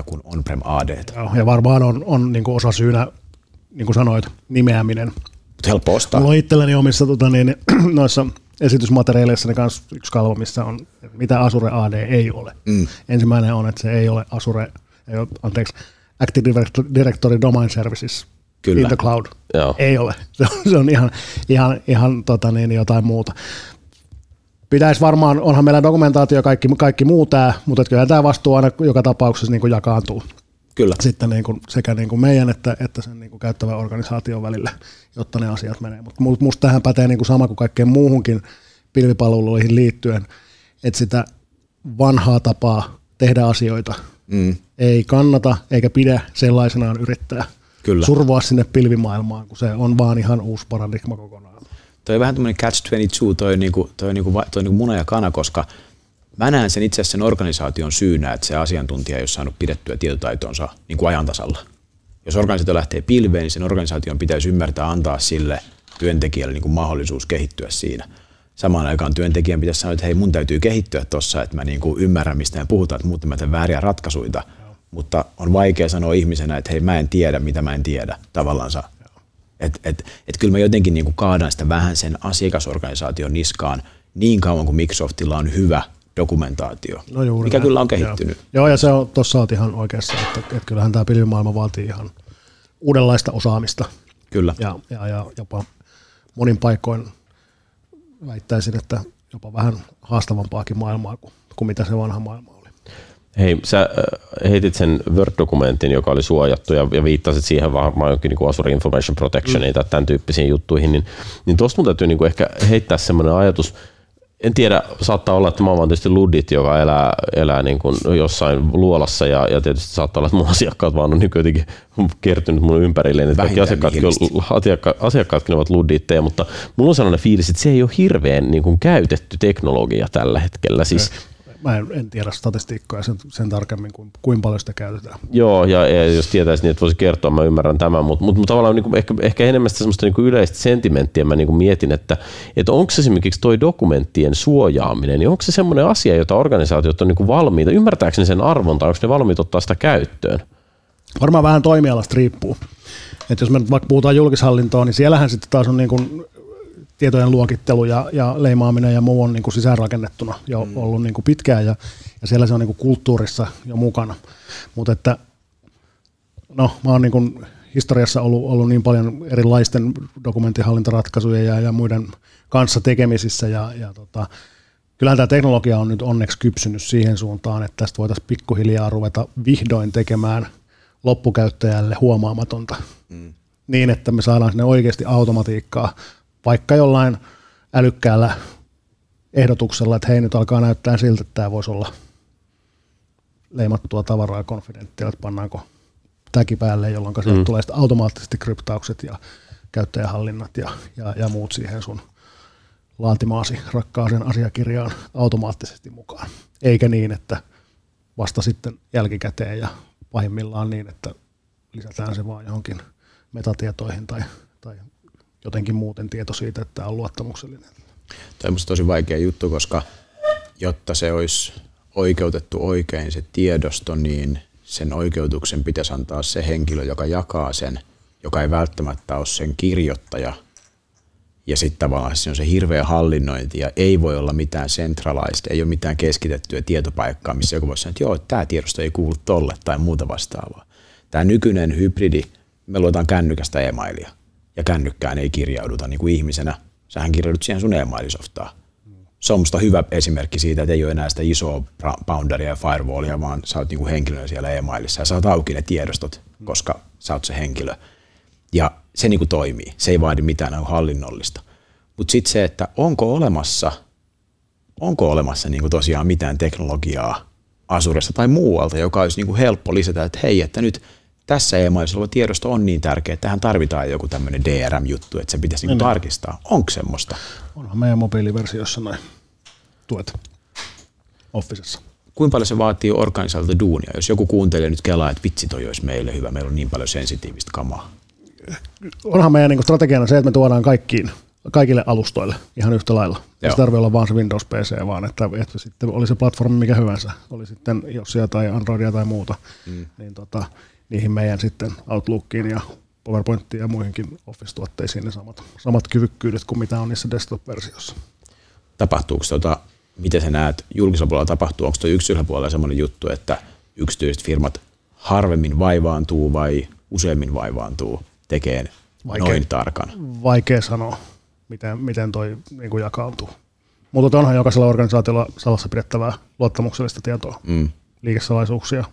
kuin on-prem ADta. Ja varmaan on, on niin osa syynä niin kuin sanoit, nimeäminen. Mutta helppo ostaa. Mulla on itselläni omissa tota, niin, noissa esitysmateriaaleissa kanssa yksi kalvo, missä on, mitä Azure AD ei ole. Mm. Ensimmäinen on, että se ei ole Azure, ei ole, anteeksi, Active Directory Domain Services Kyllä. in the cloud. Joo. Ei ole. Se on, se on ihan, ihan, ihan tota niin, jotain muuta. Pitäisi varmaan, onhan meillä dokumentaatio ja kaikki, kaikki muu tämä, mutta kyllä tämä vastuu aina joka tapauksessa niin kuin jakaantuu. Kyllä. Sitten niin kuin sekä niin kuin meidän että, että sen niin kuin käyttävän organisaation välillä, jotta ne asiat menee. Mutta musta tähän pätee niin kuin sama kuin kaikkeen muuhunkin pilvipalveluihin liittyen, että sitä vanhaa tapaa tehdä asioita mm. ei kannata eikä pidä sellaisenaan yrittää Kyllä. survoa sinne pilvimaailmaan, kun se on vaan ihan uusi paradigma kokonaan. Toi on vähän tämmöinen catch-22, toi, niinku, toi, niinku, toi niinku muna ja kana, koska mä näen sen itse asiassa sen organisaation syynä, että se asiantuntija ei ole saanut pidettyä tietotaitonsa niin kuin ajan tasalla. Jos organisaatio lähtee pilveen, niin sen organisaation pitäisi ymmärtää antaa sille työntekijälle niin kuin mahdollisuus kehittyä siinä. Samaan aikaan työntekijän pitäisi sanoa, että hei mun täytyy kehittyä tuossa, että mä niin kuin ymmärrän mistä me puhutaan, että muuten mä teen vääriä ratkaisuja. Mutta on vaikea sanoa ihmisenä, että hei mä en tiedä mitä mä en tiedä tavallaan. Että et, et kyllä mä jotenkin niin kuin kaadan sitä vähän sen asiakasorganisaation niskaan niin kauan kuin Microsoftilla on hyvä dokumentaatio, no juuri mikä näin. kyllä on kehittynyt. Joo, Joo ja se on, tuossa olet ihan oikeassa, että, että kyllähän tämä pilvimaailma vaatii ihan uudenlaista osaamista. Kyllä. Ja, ja, ja jopa monin paikoin väittäisin, että jopa vähän haastavampaakin maailmaa kuin, kuin mitä se vanha maailma oli. Hei, sä heitit sen Word-dokumentin, joka oli suojattu ja, ja viittasit siihen varmaan jonkin niin Azure Information Protectioniin mm. tai tämän tyyppisiin juttuihin, niin, niin tuosta mun täytyy niin kuin ehkä heittää semmoinen ajatus, en tiedä, saattaa olla, että mä oon tietysti ludit, joka elää, elää niin kuin jossain luolassa ja, ja tietysti saattaa olla, että mun asiakkaat vaan on niin jotenkin kertynyt mun ympärilleen, että kaikki asiakkaatkin, asiakka, asiakkaatkin ovat luditteja, mutta mulla on sellainen fiilis, että se ei ole hirveän niin kuin käytetty teknologia tällä hetkellä. Siis, Mä en, en tiedä statistiikkaa sen, sen tarkemmin, kuin, kuinka paljon sitä käytetään. Joo, ja, ja jos tietäisi, niin että voisi kertoa, mä ymmärrän tämän, mutta, mutta, mutta tavallaan niin kuin, ehkä, ehkä enemmän sitä semmoista niin kuin yleistä sentimenttiä mä niin kuin mietin, että, että onko se esimerkiksi toi dokumenttien suojaaminen, niin onko se semmoinen asia, jota organisaatiot on niin kuin valmiita, ymmärtääkseni sen arvon, tai onko ne valmiita ottaa sitä käyttöön? Varmaan vähän toimialasta riippuu. että jos me nyt vaikka puhutaan julkishallintoa, niin siellähän sitten taas on niin kuin tietojen luokittelu ja, ja leimaaminen ja muu on niin kuin sisäänrakennettuna jo mm. ollut niin kuin pitkään ja, ja siellä se on niin kuin kulttuurissa jo mukana. Mutta että no mä oon niin kuin historiassa ollut, ollut niin paljon erilaisten dokumenttihallintaratkaisujen ja, ja muiden kanssa tekemisissä ja, ja tota, kyllähän tämä teknologia on nyt onneksi kypsynyt siihen suuntaan, että tästä voitaisiin pikkuhiljaa ruveta vihdoin tekemään loppukäyttäjälle huomaamatonta. Mm. Niin, että me saadaan sinne oikeasti automatiikkaa vaikka jollain älykkäällä ehdotuksella, että hei nyt alkaa näyttää siltä, että tämä voisi olla leimattua tavaraa konfidenttia, että pannaanko täki päälle, jolloin mm. sieltä tulee automaattisesti kryptaukset ja käyttäjähallinnat ja, ja, ja muut siihen sun laatimaasi rakkaaseen asiakirjaan automaattisesti mukaan. Eikä niin, että vasta sitten jälkikäteen ja pahimmillaan niin, että lisätään se vaan johonkin metatietoihin tai, tai jotenkin muuten tieto siitä, että tämä on luottamuksellinen. Tämä on tosi vaikea juttu, koska jotta se olisi oikeutettu oikein se tiedosto, niin sen oikeutuksen pitäisi antaa se henkilö, joka jakaa sen, joka ei välttämättä ole sen kirjoittaja. Ja sitten tavallaan se on se hirveä hallinnointi ja ei voi olla mitään centralized, ei ole mitään keskitettyä tietopaikkaa, missä joku voisi sanoa, että joo, tämä tiedosto ei kuulu tolle tai muuta vastaavaa. Tämä nykyinen hybridi, me luotaan kännykästä e-mailia ja kännykkään ei kirjauduta niin kuin ihmisenä. Sähän kirjaudut siihen sun e-mailisoftaan. Se on musta hyvä esimerkki siitä, että ei ole enää sitä isoa boundaria ja firewallia, vaan sä oot niin kuin henkilönä siellä e-mailissa ja sä oot auki ne tiedostot, koska sä oot se henkilö. Ja se niin kuin toimii. Se ei vaadi mitään hallinnollista. Mutta sitten se, että onko olemassa, onko olemassa niin kuin tosiaan mitään teknologiaa Asuresta tai muualta, joka olisi niin kuin helppo lisätä, että hei, että nyt – tässä e-mailissa oleva tiedosto on niin tärkeä, että tähän tarvitaan joku tämmöinen DRM-juttu, että se pitäisi niin tarkistaa. Onko semmoista? Onhan meidän mobiiliversiossa noin tuet Officessa. Kuinka paljon se vaatii organisaatiolta duunia, jos joku kuuntelee nyt kelaa, että vitsi toi olisi meille hyvä, meillä on niin paljon sensitiivistä kamaa? Onhan meidän niin strategiana se, että me tuodaan kaikkiin kaikille alustoille ihan yhtä lailla. Ei se tarvitse olla vaan se Windows PC, vaan että, että sitten oli se platformi mikä hyvänsä, oli sitten Josia tai Androidia tai muuta, mm. niin tota, niihin meidän sitten Outlookiin ja PowerPointiin ja muihinkin Office-tuotteisiin ne samat, samat kyvykkyydet kuin mitä on niissä desktop-versiossa. Tapahtuuko tota, miten sä näet julkisella puolella tapahtuu, onko tuo yksityisellä puolella sellainen juttu, että yksityiset firmat harvemmin vaivaantuu vai useammin vaivaantuu tekemään Vaikea, noin tarkan? Vaikea sanoa, miten, miten toi niin kuin jakautuu. Mutta onhan jokaisella organisaatiolla salassa pidettävää luottamuksellista tietoa, mm. liikesalaisuuksia,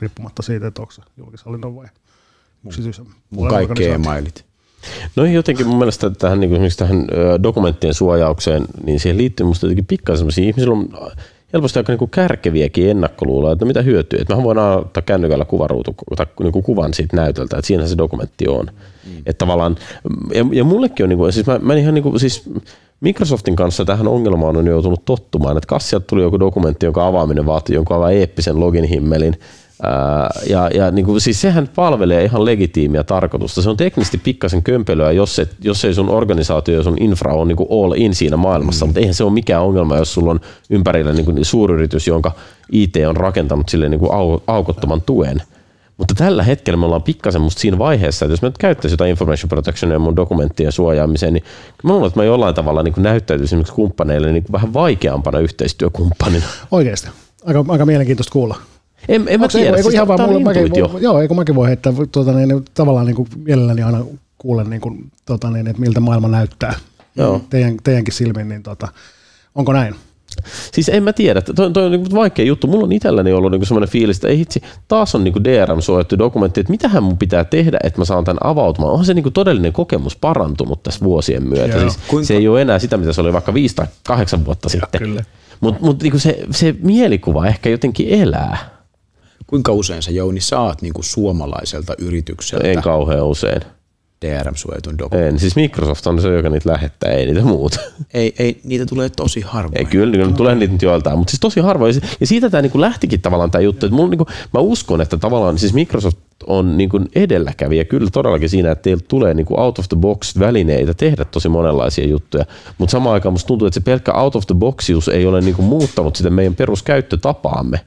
riippumatta siitä, että onko se julkishallinnon vai yksityisen Mun kaikki e-mailit. No jotenkin mun mielestä tähän, niin kuin tähän dokumenttien suojaukseen, niin siihen liittyy musta jotenkin pikkasen sellaisia, ihmisillä on helposti aika niin kärkeviäkin ennakkoluuloja, että mitä hyötyy. Että mähän voin ottaa kännykällä kuvaruutu, tai niin kuin kuvan siitä näytöltä, että siinähän se dokumentti on. Mm. Että tavallaan, ja, ja mullekin on, niin kuin, siis mä, mä ihan niin kuin, siis Microsoftin kanssa tähän ongelmaan on joutunut tottumaan, että kassiat tuli joku dokumentti, jonka avaaminen vaatii jonkun aivan eeppisen login himmelin, ja, ja niin kuin, siis sehän palvelee ihan legitiimiä tarkoitusta. Se on teknisesti pikkasen kömpelöä, jos, et, jos ei sun organisaatio ja sun infra on niin kuin all in siinä maailmassa, mm. mutta eihän se ole mikään ongelma, jos sulla on ympärillä niin kuin suuryritys, jonka IT on rakentanut sille niin kuin au, aukottoman tuen. Mutta tällä hetkellä me ollaan pikkasen musta siinä vaiheessa, että jos mä nyt käyttäisin jotain information protectionia mun dokumenttien suojaamiseen, niin mä luulen, että mä jollain tavalla niin näyttäytyisin esimerkiksi kumppaneille niin vähän vaikeampana yhteistyökumppanina. Oikeasti. Aika, aika mielenkiintoista kuulla. En, en mä tiedä, eikö, siis ihan vaan mulle, mäkin, voi, joo, eikö mäkin voi heittää tuota, niin, tavallaan niin kuin mielelläni aina kuulen, niin kuin, tuota, niin, että miltä maailma näyttää joo. Teidän, teidänkin silmin, niin tuota, onko näin? Siis en mä tiedä, toi, toi on niin vaikea juttu. Mulla on itselläni ollut niin semmoinen fiilis, että ei hitsi, taas on niin DRM-suojattu dokumentti, että mitähän mun pitää tehdä, että mä saan tämän avautumaan. Onhan se niin todellinen kokemus parantunut tässä vuosien myötä. Siis se ei ole enää sitä, mitä se oli vaikka viisi tai kahdeksan vuotta sitten. Mutta mut, niin se, se mielikuva ehkä jotenkin elää. Kuinka usein sä Jouni saat niin kuin suomalaiselta yritykseltä? En kauhean usein. DRM-suojatun dokumentin. En, siis Microsoft on se, joka niitä lähettää, ei niitä muuta. Ei, ei niitä tulee tosi harvoin. Ei, kyllä, kyllä tulee niitä nyt joiltain, mutta siis tosi harvoin. Ja siitä tämä niinku lähtikin tavallaan tämä juttu, että mulla, niinku, mä uskon, että tavallaan siis Microsoft on niinku edelläkävijä kyllä todellakin siinä, että teillä tulee niinku out of the box välineitä tehdä tosi monenlaisia juttuja, mutta samaan aikaan musta tuntuu, että se pelkkä out of the boxius ei ole niinku muuttanut sitä meidän peruskäyttötapaamme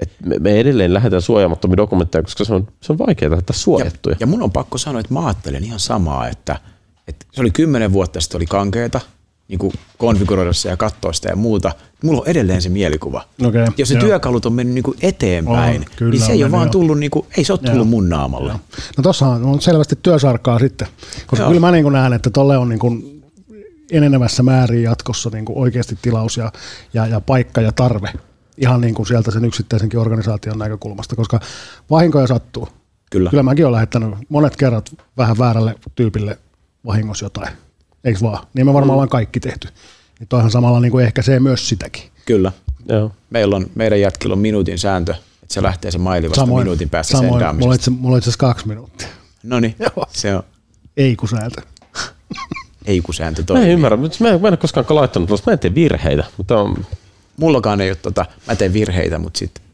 että me, me edelleen lähdetään suojaamattomia dokumentteja, koska se on, se on vaikeaa lähettää suojattuja. Ja, ja mun on pakko sanoa, että mä ajattelen ihan samaa, että, että se oli kymmenen vuotta sitten oli kankeeta, niin kuin konfiguroida se ja katsoa sitä ja muuta. Mulla on edelleen se mielikuva. Okay, Jos se joo. työkalut on mennyt niin kuin eteenpäin, on, kyllä, niin se ei ole vaan tullut, niin kuin, ei se ole tullut joo. mun naamalle. Joo. No tuossa on selvästi työsarkaa sitten, koska joo. kyllä mä niin kuin näen, että tolle on niin kuin enenevässä määrin jatkossa niin kuin oikeasti tilaus ja, ja, ja paikka ja tarve ihan niin kuin sieltä sen yksittäisenkin organisaation näkökulmasta, koska vahinkoja sattuu. Kyllä. Kyllä mäkin olen lähettänyt monet kerrat vähän väärälle tyypille vahingossa jotain. Eikö vaan? Niin me varmaan mm. ollaan kaikki tehty. Niin toihan samalla niin kuin ehkä se myös sitäkin. Kyllä. Joo. Meillä on, meidän jätkillä on minuutin sääntö, että se lähtee se maili vasta samoin, minuutin päästä samoin, sendaamisesta. Mulla itse, mulla itse asiassa kaksi minuuttia. No niin, se on. Ei kun sääntö. Ei kun sääntö toimii. Mä en ymmärrä, mutta mä en, mä en ole koskaan laittanut mä en tee virheitä, mutta on, mullakaan ei ole, tota, mä teen virheitä, mutta sitten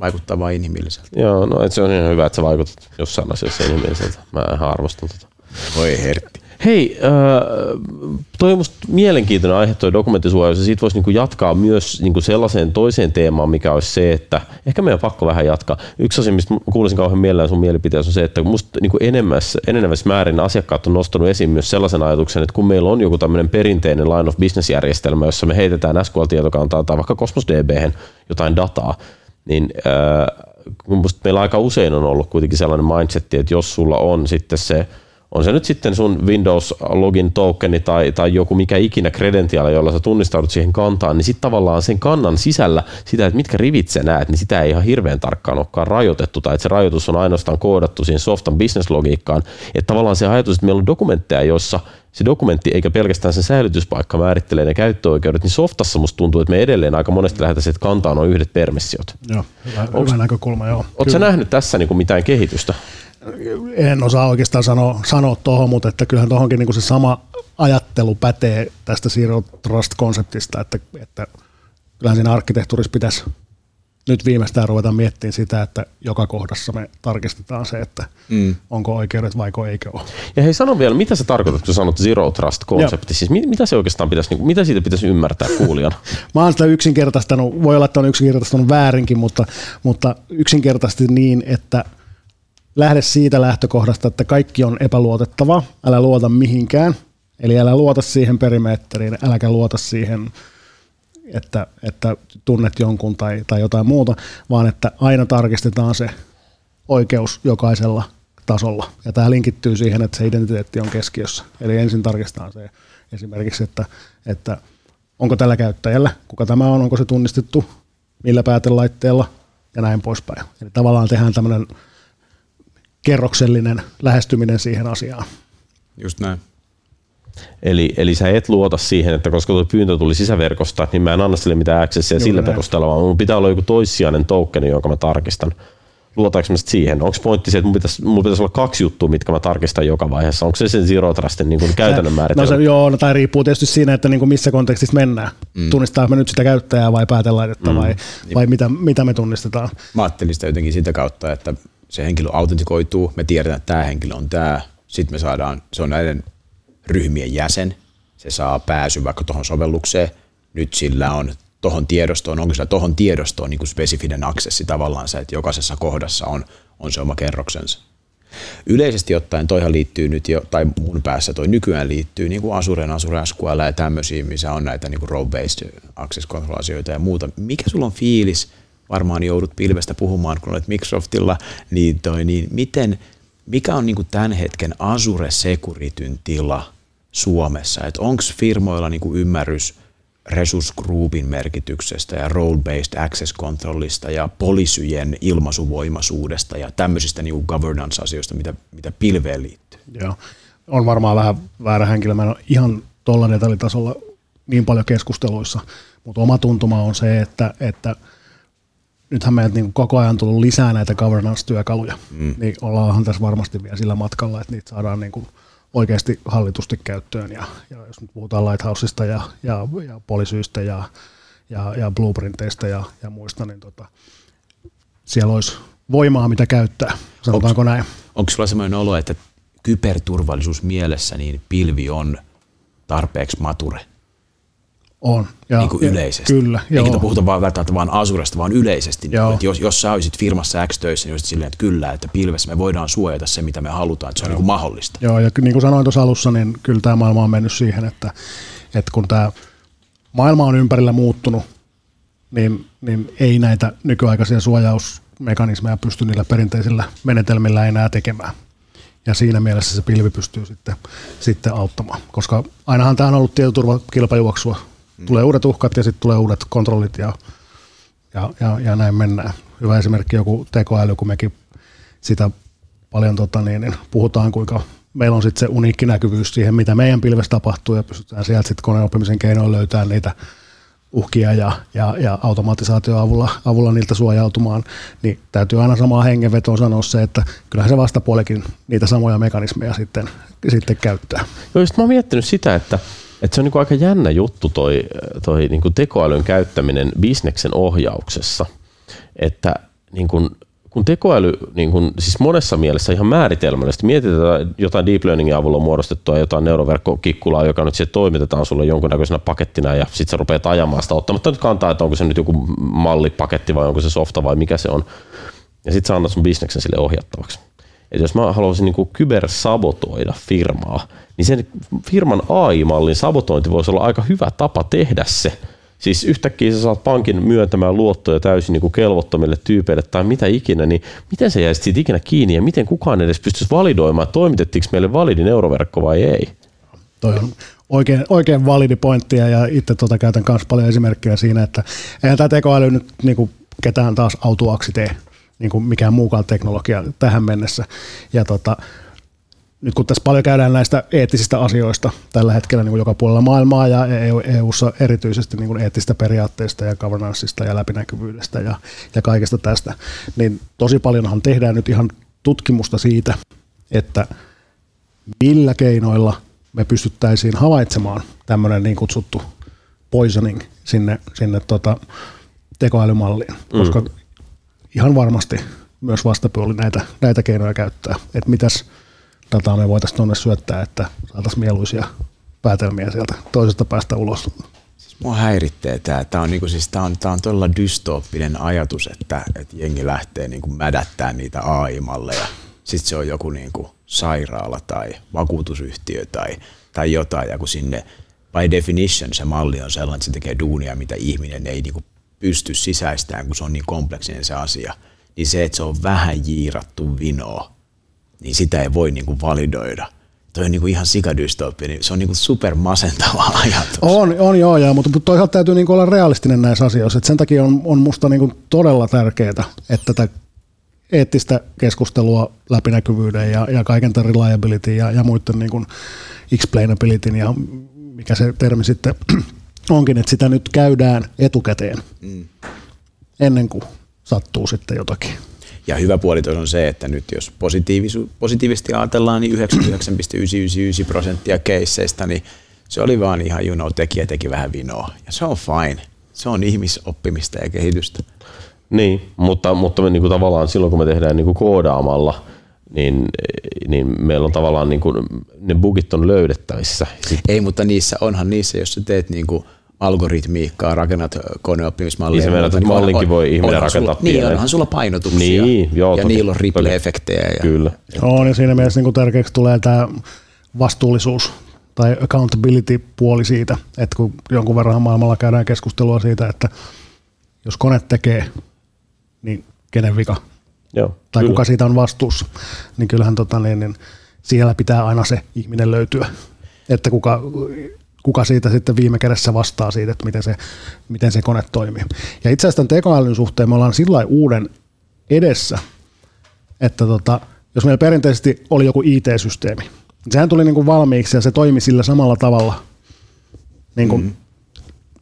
vaikuttaa vain inhimilliseltä. Joo, no et se on ihan hyvä, että sä vaikutat jossain asiassa inhimilliseltä. Mä arvostan tota. Voi hertti. Hei, äh, toi on musta mielenkiintoinen aihe toi dokumenttisuojaus ja siitä voisi niinku jatkaa myös niinku sellaiseen toiseen teemaan, mikä olisi se, että ehkä meidän on pakko vähän jatkaa. Yksi asia, mistä kuulisin kauhean mielellään sun mielipiteessä on se, että musta niinku enemmässä, enenevässä määrin asiakkaat on nostanut esiin myös sellaisen ajatuksen, että kun meillä on joku tämmöinen perinteinen line of business järjestelmä, jossa me heitetään SQL-tietokantaa tai vaikka Cosmos DB täyteen dataa, niin äh, musta meillä aika usein on ollut kuitenkin sellainen mindset, että jos sulla on sitten se on se nyt sitten sun Windows login tokeni tai, tai joku mikä ikinä kredentiaali, jolla sä tunnistaudut siihen kantaan, niin sitten tavallaan sen kannan sisällä sitä, että mitkä rivit sä näet, niin sitä ei ihan hirveän tarkkaan olekaan rajoitettu, tai että se rajoitus on ainoastaan koodattu siihen softan business-logiikkaan. Että tavallaan se ajatus, että meillä on dokumentteja, jossa se dokumentti eikä pelkästään sen säilytyspaikka määrittelee ne käyttöoikeudet, niin softassa musta tuntuu, että me edelleen aika monesti lähdetään että kantaan on yhdet permissiot. Joo, hyvä, Onks, hyvä näkökulma, joo. Oletko nähnyt tässä niin kuin mitään kehitystä? En osaa oikeastaan sanoa, sanoa tuohon, mutta että kyllähän tuohonkin niin se sama ajattelu pätee tästä Zero Trust-konseptista, että, että kyllähän siinä arkkitehtuurissa pitäisi nyt viimeistään ruveta miettimään sitä, että joka kohdassa me tarkistetaan se, että mm. onko oikeudet vai eikö ole. Ja hei, sano vielä, mitä sä tarkoitat, kun sanot Zero Trust-konsepti? Siis mitä se oikeastaan pitäisi, niin mitä siitä pitäisi ymmärtää kuulijana? Mä oon sitä yksinkertaistanut, voi olla, että on yksinkertaistanut väärinkin, mutta, mutta yksinkertaisesti niin, että – lähde siitä lähtökohdasta, että kaikki on epäluotettava, älä luota mihinkään, eli älä luota siihen perimeetteriin, äläkä luota siihen, että, että tunnet jonkun tai, tai jotain muuta, vaan että aina tarkistetaan se oikeus jokaisella tasolla. Ja tämä linkittyy siihen, että se identiteetti on keskiössä. Eli ensin tarkistetaan se esimerkiksi, että, että onko tällä käyttäjällä, kuka tämä on, onko se tunnistettu, millä päätelaitteella ja näin poispäin. Eli tavallaan tehdään tämmöinen kerroksellinen lähestyminen siihen asiaan. Just näin. Eli, eli sä et luota siihen, että koska tuo pyyntö tuli sisäverkosta, niin mä en anna sille mitään accessia Juuri sillä näin. perusteella, vaan mun pitää olla joku toissijainen tokeni, jonka mä tarkistan luotaanko mä siihen? Onko pointti se, että mun pitäisi, mun pitäisi olla kaksi juttua, mitkä mä tarkistan joka vaiheessa? Onko se sen Zero Trustin niin kuin käytännön määritelmä? No se, joo, no, tai riippuu tietysti siinä, että niin kuin missä kontekstissa mennään. Mm. Tunnistaa me nyt sitä käyttäjää vai päätelaitetta mm. vai, vai mitä, mitä me tunnistetaan? Mä ajattelin sitä jotenkin sitä kautta, että se henkilö autentikoituu, me tiedetään, että tämä henkilö on tämä, sitten me saadaan, se on näiden ryhmien jäsen, se saa pääsy vaikka tuohon sovellukseen, nyt sillä on tuohon tiedostoon, onko sillä tuohon tiedostoon niin kuin spesifinen aksessi tavallaan se, että jokaisessa kohdassa on, on se oma kerroksensa. Yleisesti ottaen toihan liittyy nyt jo, tai mun päässä toi nykyään liittyy niin kuin Azuren, Azure SQL ja tämmöisiä, missä on näitä niin role-based access ja muuta. Mikä sulla on fiilis, varmaan joudut pilvestä puhumaan, kun olet Microsoftilla, niin, toi, niin miten, mikä on niin kuin tämän hetken Azure Securityn tila Suomessa? Onko firmoilla niin kuin ymmärrys – resource groupin merkityksestä ja role-based access controlista ja polisyjen ilmaisuvoimaisuudesta ja tämmöisistä niin governance-asioista, mitä, mitä pilveen liittyy. Joo, on varmaan vähän väärä henkilö. Mä en ole ihan tuolla detaljitasolla niin paljon keskusteluissa, mutta oma tuntuma on se, että, että nythän meiltä niin koko ajan tullut lisää näitä governance-työkaluja, mm. niin ollaanhan tässä varmasti vielä sillä matkalla, että niitä saadaan niin kuin – oikeasti hallitusti käyttöön. Ja, ja jos nyt puhutaan Lighthouseista ja, ja, ja polisyistä ja, ja, ja blueprinteistä ja, ja muista, niin tota, siellä olisi voimaa, mitä käyttää, sanotaanko onks, näin. Onko sulla sellainen olo, että kyberturvallisuus mielessä niin pilvi on tarpeeksi mature? On. Ja, niin kuin yleisesti. Kyllä, joo. Eikä puhuta vaan välttämättä vaan Azuresta, vaan yleisesti. Niin kuin, että jos, jos sä olisit firmassa X töissä, niin olisit silleen, että kyllä, että pilvessä me voidaan suojata se, mitä me halutaan, että se on niin kuin mahdollista. Joo, ja niin kuin sanoin tuossa alussa, niin kyllä tämä maailma on mennyt siihen, että, että kun tämä maailma on ympärillä muuttunut, niin, niin ei näitä nykyaikaisia suojausmekanismeja pysty niillä perinteisillä menetelmillä enää tekemään. Ja siinä mielessä se pilvi pystyy sitten, sitten auttamaan, koska ainahan tämä on ollut tietoturvakilpajuoksua Mm. Tulee uudet uhkat ja sitten tulee uudet kontrollit ja, ja, ja, ja näin mennään. Hyvä esimerkki joku tekoäly, kun mekin sitä paljon tota niin, niin puhutaan, kuinka meillä on sitten se uniikki näkyvyys siihen, mitä meidän pilvessä tapahtuu ja pystytään sieltä sitten koneoppimisen keinoin löytämään niitä uhkia ja, ja, ja automatisaatio avulla, avulla niiltä suojautumaan, niin täytyy aina samaa hengenvetoon sanoa se, että kyllähän se vastapuolikin niitä samoja mekanismeja sitten, sitten käyttää. Joo, mä oon miettinyt sitä, että et se on niinku aika jännä juttu toi, toi niinku tekoälyn käyttäminen bisneksen ohjauksessa. Että niinku, kun tekoäly niin kun, siis monessa mielessä ihan määritelmällisesti mietitään jotain deep learningin avulla muodostettua jotain neuroverkkokikkulaa, joka nyt sitten toimitetaan sulle jonkunnäköisenä pakettina ja sitten sä rupeat ajamaan sitä ottamatta nyt kantaa, että onko se nyt joku mallipaketti vai onko se softa vai mikä se on. Ja sitten sä annat sun bisneksen sille ohjattavaksi. Et jos mä haluaisin niin kybersabotoida firmaa, niin sen firman AI-mallin sabotointi voisi olla aika hyvä tapa tehdä se. Siis yhtäkkiä sä saat pankin myöntämään luottoja täysin niin kuin kelvottomille tyypeille tai mitä ikinä, niin miten se jäisi siitä ikinä kiinni ja miten kukaan edes pystyisi validoimaan, että toimitettiinko meille validi neuroverkko vai ei? Toi on oikein, oikein validi pointti ja itse tuota käytän myös paljon esimerkkejä siinä, että eihän tämä tekoäly nyt niin kuin ketään taas autuaksi tee, niin kuin mikään muukaan teknologia tähän mennessä. Ja tota, nyt kun tässä paljon käydään näistä eettisistä asioista tällä hetkellä niin kuin joka puolella maailmaa ja EU-ssa e erityisesti niin kuin eettisistä periaatteista ja governanceista ja läpinäkyvyydestä ja, ja kaikesta tästä, niin tosi paljonhan tehdään nyt ihan tutkimusta siitä, että millä keinoilla me pystyttäisiin havaitsemaan tämmöinen niin kutsuttu poisoning sinne, sinne tota tekoälymalliin, koska mm. Ihan varmasti myös vastapuoli näitä, näitä keinoja käyttää. Että mitäs, dataa me voitaisiin tuonne syöttää, että saataisiin mieluisia päätelmiä sieltä toisesta päästä ulos. Siis mua häiritsee tämä. Tämä on, niinku, siis tämä on, tämä on todella dystooppinen ajatus, että, että jengi lähtee niinku mädättää niitä AI-malleja sitten se on joku niin kuin sairaala tai vakuutusyhtiö tai, tai jotain, ja kun sinne by definition se malli on sellainen, että se tekee duunia, mitä ihminen ei niin kuin pysty sisäistämään, kun se on niin kompleksinen se asia, niin se, että se on vähän jiirattu vinoa, niin sitä ei voi niin kuin validoida. Toi on niin kuin ihan sikadystopia, niin se on niin kuin super masentava ajatus. On, on joo, joo mutta toisaalta täytyy niin kuin olla realistinen näissä asioissa. Et sen takia on, on musta niin kuin todella tärkeää, että tätä eettistä keskustelua läpinäkyvyyden ja, ja kaiken tämän reliability ja, ja muiden niin kuin explainability ja mikä se termi sitten onkin, että sitä nyt käydään etukäteen mm. ennen kuin sattuu sitten jotakin. Ja hyvä puoli on se, että nyt jos positiivisesti ajatellaan, niin 99,999 prosenttia keisseistä, niin se oli vaan ihan you know, tekijä teki vähän vinoa. Ja se on fine. Se on ihmisoppimista ja kehitystä. Niin, mutta, mutta me niin kuin tavallaan silloin kun me tehdään niin kuin koodaamalla, niin, niin meillä on tavallaan niin kuin, ne bugit on löydettävissä. Ei, mutta niissä onhan niissä, jos sä teet niin kuin algoritmiikkaa, rakennat koneoppimismallia. Niin se että mallinkin voi ihminen rakentaa sulla, Niin, onhan sulla painotuksia niin, joo, ja toki, niillä on ripple-efektejä. Ja, Kyllä. On ja siinä mielessä niin tärkeäksi tulee tämä vastuullisuus tai accountability-puoli siitä, että kun jonkun verran maailmalla käydään keskustelua siitä, että jos kone tekee, niin kenen vika? Joo, tai kyllä. kuka siitä on vastuussa, niin kyllähän tota, niin, niin siellä pitää aina se ihminen löytyä, että kuka, kuka siitä sitten viime kädessä vastaa siitä, että miten se, miten se kone toimii. Ja itse asiassa tämän tekoälyn suhteen me ollaan sillä uuden edessä, että tota, jos meillä perinteisesti oli joku IT-systeemi, niin sehän tuli niin kuin valmiiksi ja se toimi sillä samalla tavalla niin kuin mm.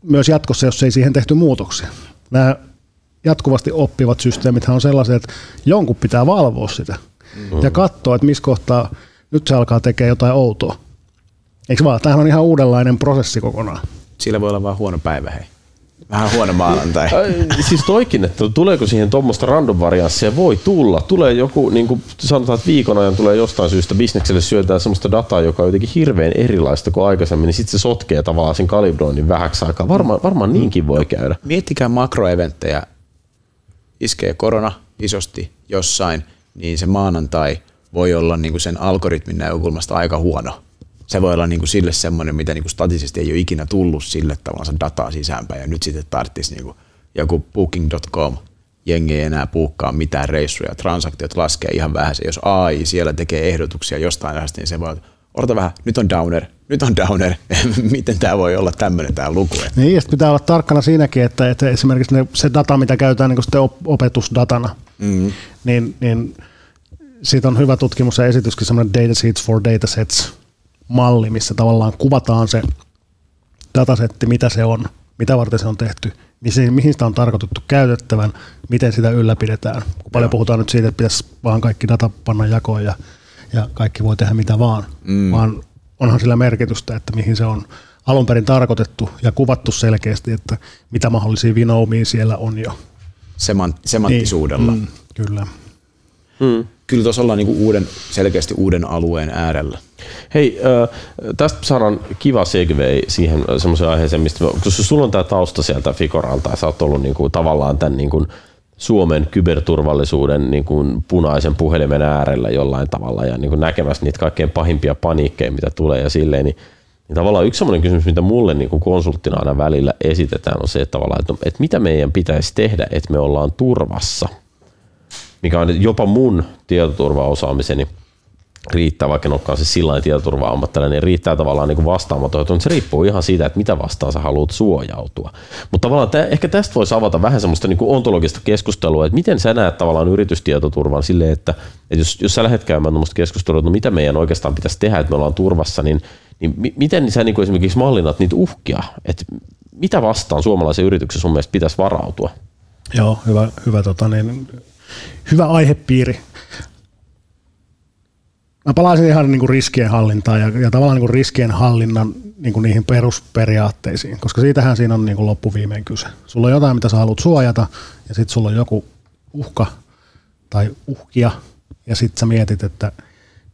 myös jatkossa, jos ei siihen tehty muutoksia. Nämä jatkuvasti oppivat systeemit on sellaisia, että jonkun pitää valvoa sitä mm. ja katsoa, että missä kohtaa nyt se alkaa tekemään jotain outoa. Eikö vaan? Tämähän on ihan uudenlainen prosessi kokonaan. Sillä voi olla vain huono päivä, hei. Vähän huono maanantai. siis toikin, että tuleeko siihen tuommoista random varianssia? Voi tulla. Tulee joku, niin kuin sanotaan, että viikon ajan tulee jostain syystä bisnekselle syötään sellaista dataa, joka on jotenkin hirveän erilaista kuin aikaisemmin, niin sitten se sotkee tavallaan sen kalibroinnin vähäksi aikaa. Varmaan, varmaan niinkin voi käydä. Miettikää makroeventtejä. Iskee korona isosti jossain, niin se maanantai voi olla niin kuin sen algoritmin näkökulmasta aika huono se voi olla niin kuin sille semmoinen, mitä niin kuin statisesti ei ole ikinä tullut sille tavallaan dataa sisäänpäin. Ja nyt sitten tarvitsisi niin kuin joku booking.com, jengi ei enää puukkaa mitään reissuja, transaktiot laskee ihan vähän. Se, jos AI siellä tekee ehdotuksia jostain asiasta, niin se voi odota vähän, nyt on downer, nyt on downer, miten tämä voi olla tämmöinen tämä luku. Niin, ja pitää olla tarkkana siinäkin, että, että esimerkiksi ne, se data, mitä käytetään niin sitten opetusdatana, mm. niin, niin siitä on hyvä tutkimus ja esityskin semmoinen data sheets for datasets, malli, missä tavallaan kuvataan se datasetti, mitä se on, mitä varten se on tehty, mihin sitä on tarkoitettu käytettävän, miten sitä ylläpidetään. Kun paljon puhutaan nyt siitä, että pitäisi vaan kaikki data panna jakoon ja, ja kaikki voi tehdä mitä vaan, mm. vaan onhan sillä merkitystä, että mihin se on alun perin tarkoitettu ja kuvattu selkeästi, että mitä mahdollisia vinoumia siellä on jo. Semant- semanttisuudella. Niin, mm, kyllä. Mm kyllä tuossa ollaan niinku uuden, selkeästi uuden alueen äärellä. Hei, tästä saadaan kiva segway siihen semmoiseen aiheeseen, mistä koska sulla on tämä tausta sieltä Fikoralta ja sä oot ollut niinku tavallaan tämän niinku Suomen kyberturvallisuuden niin kuin punaisen puhelimen äärellä jollain tavalla ja niin kuin näkemässä niitä kaikkein pahimpia paniikkeja, mitä tulee ja silleen, niin, niin tavallaan yksi sellainen kysymys, mitä mulle niin kuin konsulttina aina välillä esitetään, on se, että, tavallaan, että, että mitä meidän pitäisi tehdä, että me ollaan turvassa – mikä on jopa mun tietoturvaosaamiseni riittää, vaikka en olekaan se sillä tietoturva-ammattilainen, niin riittää tavallaan niin vastaamaton. Että se riippuu ihan siitä, että mitä vastaan sä haluat suojautua. Mutta tavallaan tä, ehkä tästä voisi avata vähän semmoista niin kuin ontologista keskustelua, että miten sä näet tavallaan yritystietoturvan silleen, että, että jos, jos sä lähdet käymään tuommoista keskustelua, että no mitä meidän oikeastaan pitäisi tehdä, että me ollaan turvassa, niin, niin miten sä niin kuin esimerkiksi mallinat niitä uhkia, että mitä vastaan suomalaisen yrityksen sun mielestä pitäisi varautua? Joo, hyvä, hyvä tota, niin, hyvä aihepiiri. Mä palaisin ihan niin kuin riskien hallintaan ja, ja tavallaan niin kuin riskien hallinnan niin kuin niihin perusperiaatteisiin, koska siitähän siinä on niin kuin loppuviimein kyse. Sulla on jotain, mitä sä haluat suojata ja sitten sulla on joku uhka tai uhkia ja sitten sä mietit, että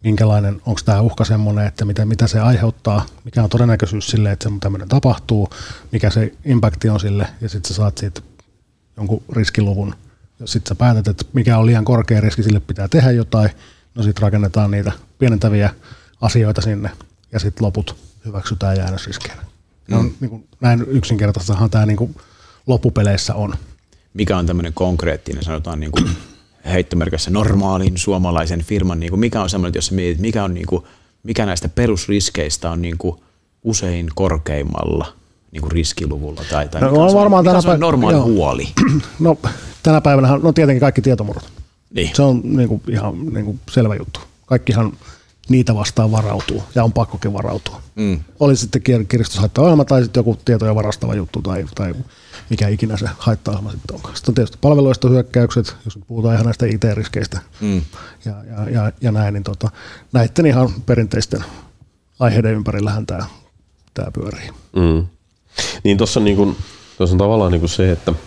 minkälainen, onko tämä uhka semmoinen, että mitä, mitä se aiheuttaa, mikä on todennäköisyys sille, että se tämmöinen tapahtuu, mikä se impakti on sille ja sitten sä saat siitä jonkun riskiluvun sitten sä päätät, että mikä on liian korkea riski, sille pitää tehdä jotain, no sitten rakennetaan niitä pienentäviä asioita sinne ja sitten loput hyväksytään jäännösriskeinä. Mm. On, niin kuin, näin yksinkertaistahan tämä niin kuin loppupeleissä on. Mikä on tämmöinen konkreettinen, sanotaan niin kuin heittomerkissä normaalin suomalaisen firman, niin kuin mikä on semmoinen, jos mietit, mikä, on niin kuin, mikä näistä perusriskeistä on niin kuin usein korkeimmalla niin kuin riskiluvulla? Tai, tai no, mikä on, varmaan mikä tänä on normaali joo. huoli? No tänä päivänä no tietenkin kaikki tietomurrot. Niin. Se on niin kuin, ihan niin kuin selvä juttu. Kaikkihan niitä vastaan varautuu ja on pakkokin varautua. Mm. Oli sitten kiristyshaittaohjelma tai sitten joku tietoja varastava juttu tai, tai mikä ikinä se haittaohjelma sitten onkaan. Sitten on tietysti palveluista hyökkäykset, jos puhutaan ihan näistä IT-riskeistä mm. ja, ja, ja, ja näin, niin tota, näiden ihan perinteisten aiheiden ympärillähän tämä, tämä pyörii. Mm. Niin tuossa on, niin on tavallaan niin se, että –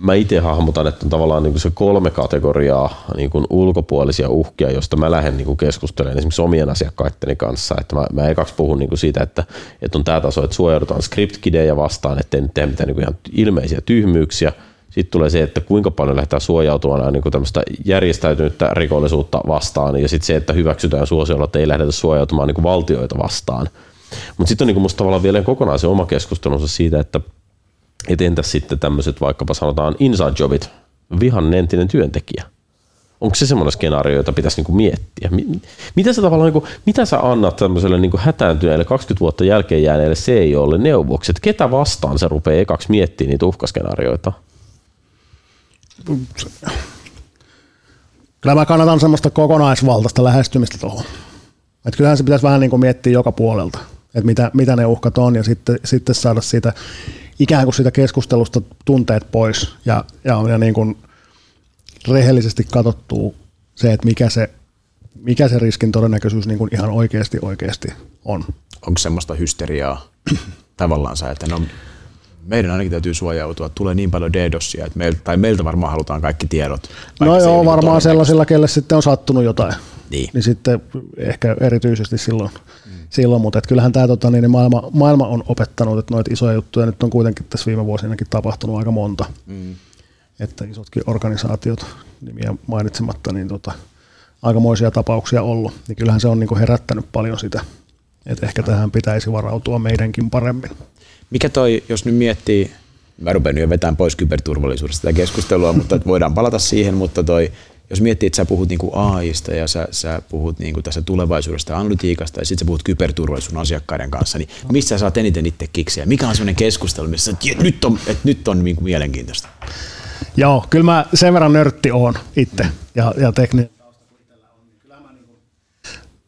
mä itse hahmotan, että on tavallaan niin se kolme kategoriaa niin kuin ulkopuolisia uhkia, joista mä lähden niin keskustelemaan esimerkiksi omien asiakkaitteni kanssa. Että mä, mä ekaksi puhun niin siitä, että, että on tämä taso, että suojaudutaan script-kidejä vastaan, ettei nyt tehdä mitään niin ihan ilmeisiä tyhmyyksiä. Sitten tulee se, että kuinka paljon lähdetään suojautumaan niin tämmöistä järjestäytynyttä rikollisuutta vastaan, ja sitten se, että hyväksytään suosiolla, että ei lähdetä suojautumaan niin valtioita vastaan. Mutta sitten on niin kuin musta tavallaan vielä kokonaan se oma keskustelunsa siitä, että et entäs sitten tämmöiset vaikkapa sanotaan inside jobit, vihan entinen työntekijä? Onko se semmoinen skenaario, jota pitäisi niinku miettiä? Mitä sä, tavallaan, niinku, mitä sä annat tämmöiselle niinku hätääntyneelle 20 vuotta jälkeen jääneelle CEOlle neuvoksi, että ketä vastaan se rupeaa ekaksi miettimään niitä uhkaskenaarioita? Kyllä mä kannatan semmoista kokonaisvaltaista lähestymistä tuohon. Että kyllähän se pitäisi vähän niin kuin miettiä joka puolelta, että mitä, mitä ne uhkat on ja sitten, sitten saada siitä ikään kuin sitä keskustelusta tunteet pois ja, ja, ja niin kuin rehellisesti katsottuu se, että mikä se, mikä se riskin todennäköisyys niin kuin ihan oikeasti oikeasti on. Onko semmoista hysteriaa tavallaan että no, meidän ainakin täytyy suojautua, tulee niin paljon DDoSia, että meiltä, tai meiltä varmaan halutaan kaikki tiedot. No joo, varmaan sellaisilla, kelle sitten on sattunut jotain. Niin. niin sitten ehkä erityisesti silloin silloin, mutta et kyllähän tämä tota, niin, maailma, maailma, on opettanut, että noita isoja juttuja nyt on kuitenkin tässä viime vuosinakin tapahtunut aika monta. Mm. Että isotkin organisaatiot, nimiä mainitsematta, niin tota, aikamoisia tapauksia ollut. Niin kyllähän se on niin herättänyt paljon sitä, että ehkä tähän pitäisi varautua meidänkin paremmin. Mikä toi, jos nyt miettii, mä rupean jo vetämään pois kyberturvallisuudesta tätä keskustelua, mutta voidaan palata siihen, mutta toi jos miettii, että sä puhut niin kuin AIsta ja sä, sä puhut niin kuin tässä tulevaisuudesta ja analytiikasta ja sitten sä puhut kyberturvallisuuden asiakkaiden kanssa, niin missä sä saat eniten itse kiksiä? Mikä on sellainen keskustelu, missä että nyt on, että nyt on niin kuin mielenkiintoista? Joo, kyllä mä sen verran nörtti oon itse ja, ja tekninen niin